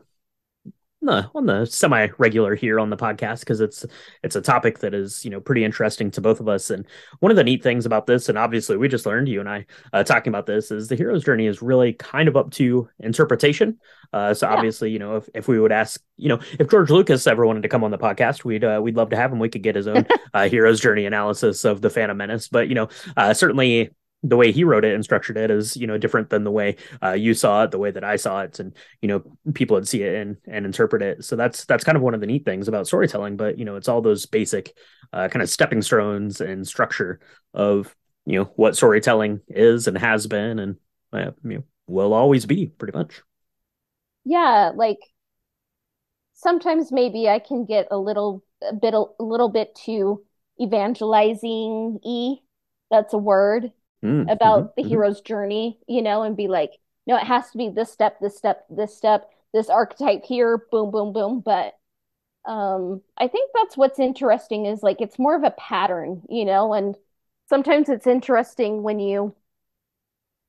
the on the semi regular here on the podcast because it's it's a topic that is you know pretty interesting to both of us. And one of the neat things about this and obviously we just learned you and I uh, talking about this is the hero's journey is really kind of up to interpretation. Uh, so yeah. obviously you know if, if we would ask you know if George Lucas ever wanted to come on the podcast we'd uh, we'd love to have him. We could get his own uh, hero's journey analysis of the Phantom Menace. But you know uh, certainly the way he wrote it and structured it is you know different than the way uh, you saw it the way that i saw it and you know people would see it and and interpret it. So that's that's kind of one of the neat things about storytelling but you know it's all those basic uh, kind of stepping stones and structure of you know what storytelling is and has been and uh, you know, will always be pretty much. Yeah like sometimes maybe i can get a little a bit a little bit too evangelizing e that's a word mm, about mm-hmm, the mm-hmm. hero's journey, you know, and be like, no, it has to be this step, this step, this step, this archetype here, boom, boom, boom. But um, I think that's what's interesting is like it's more of a pattern, you know, and sometimes it's interesting when you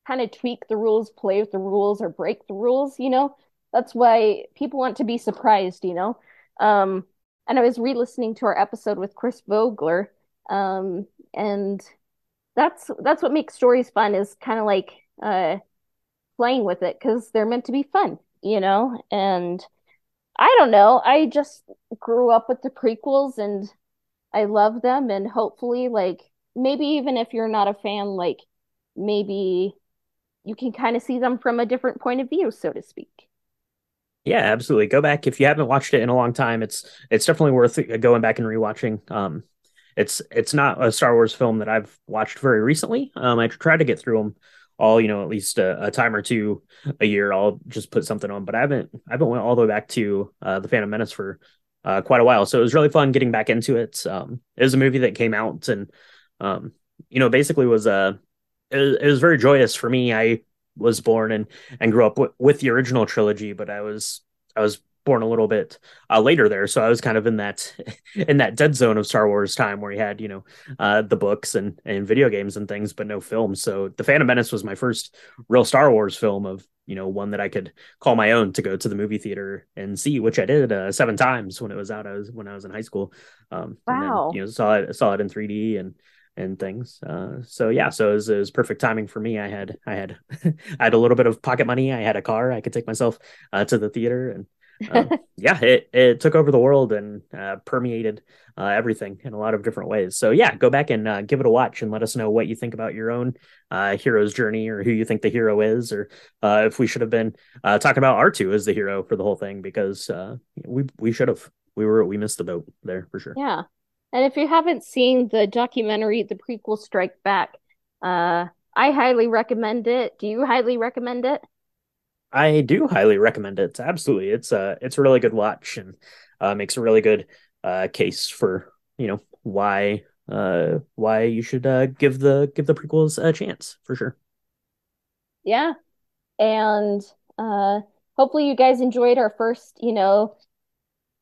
kind of tweak the rules, play with the rules, or break the rules, you know. That's why people want to be surprised, you know. Um, and I was re-listening to our episode with Chris Vogler, um, and that's that's what makes stories fun is kind of like uh playing with it because they're meant to be fun you know? And i don't know i just grew up with the prequels and i love them and hopefully like maybe even if you're not a fan like maybe you can kind of see them from a different point of view so to speak. Yeah absolutely. Go back if you haven't watched it in a long time it's it's definitely worth going back and rewatching um it's it's not a Star Wars film that I've watched very recently. Um, I try to get through them all, you know, at least a, a, time or two a year. I'll just put something on, but I haven't I haven't went all the way back to uh, the Phantom Menace for uh, quite a while. So it was really fun getting back into it. Um, it was a movie that came out and um, you know, basically was a uh, it, was, it was very joyous for me. I was born and and grew up w- with the original trilogy, but I was I was born a little bit uh, later there so i was kind of in that in that dead zone of star wars time where you had you know uh, the books and and video games and things but no films so the phantom menace was my first real star wars film of you know one that i could call my own to go to the movie theater and see which i did uh, seven times when it was out i was when i was in high school um wow then, you know saw it saw it in 3d and and things. Uh, so yeah, so it was, it was, perfect timing for me. I had I had I had a little bit of pocket money. I had a car. I could take myself uh, to the theater, and uh, yeah, it, it took over the world and uh, permeated uh, everything in a lot of different ways. So yeah, go back and uh, give it a watch and let us know what you think about your own uh, hero's journey or who you think the hero is, or uh, if we should have been talking about R two as the hero for the whole thing because we we should have. We were we missed the boat there for sure. Yeah, and if you haven't seen the documentary, the prequel Strike Back, I highly recommend it. Do you highly recommend it? I do highly recommend it. It's Absolutely, it's a it's a really good watch and uh, makes a really good uh, case for you know why uh, why you should uh, give the give the prequels a chance for sure. Yeah, and uh, hopefully you guys enjoyed our first you know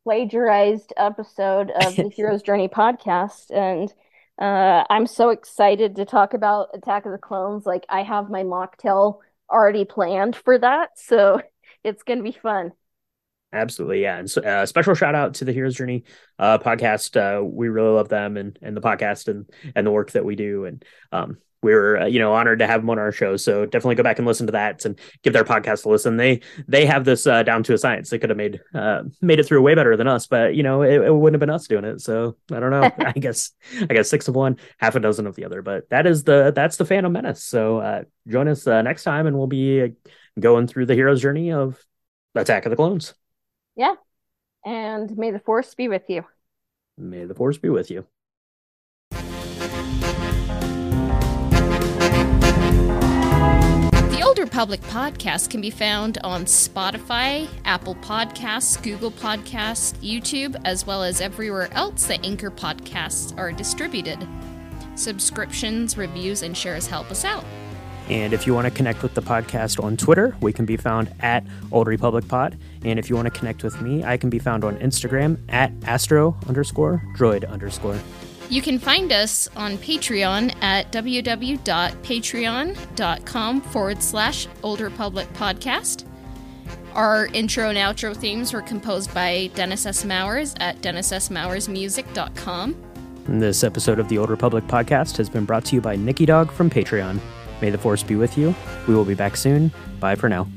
plagiarized episode of the Hero's Journey podcast and. Uh, I'm so excited to talk about Attack of the Clones. Like I have my mocktail already planned for that. So it's going to be fun. Absolutely, yeah. And so, uh, special shout out to the Hero's Journey uh, podcast. Uh, we really love them and and the podcast and and the work that we do. And um, we were uh, you know honored to have them on our show. So definitely go back and listen to that and give their podcast a listen. They they have this uh, down to a science. They could have made uh, made it through way better than us but you know it, it wouldn't have been us doing it. So i don't know. I guess i guess six of one half a dozen of the other but that is the that's the phantom menace. So uh, join us uh, next time and we'll be uh, going through the hero's journey of attack of the clones. Yeah. And may the force be with you. May the force be with you Old Republic podcast can be found on Spotify, Apple Podcasts, Google Podcasts, YouTube, as well as everywhere else that Anchor podcasts are distributed. Subscriptions, reviews, and shares help us out. And if you want to connect with the podcast on Twitter, we can be found at Old Republic Pod. And if you want to connect with me, I can be found on Instagram at astro underscore droid underscore. You can find us on Patreon at www.patreon.com forward slash Old Republic Podcast. Our intro and outro themes were composed by Dennis S. Mowers at dennissmowersmusic.com. This episode of the Old Republic Podcast has been brought to you by Nikki Dog from Patreon. May the Force be with you. We will be back soon. Bye for now.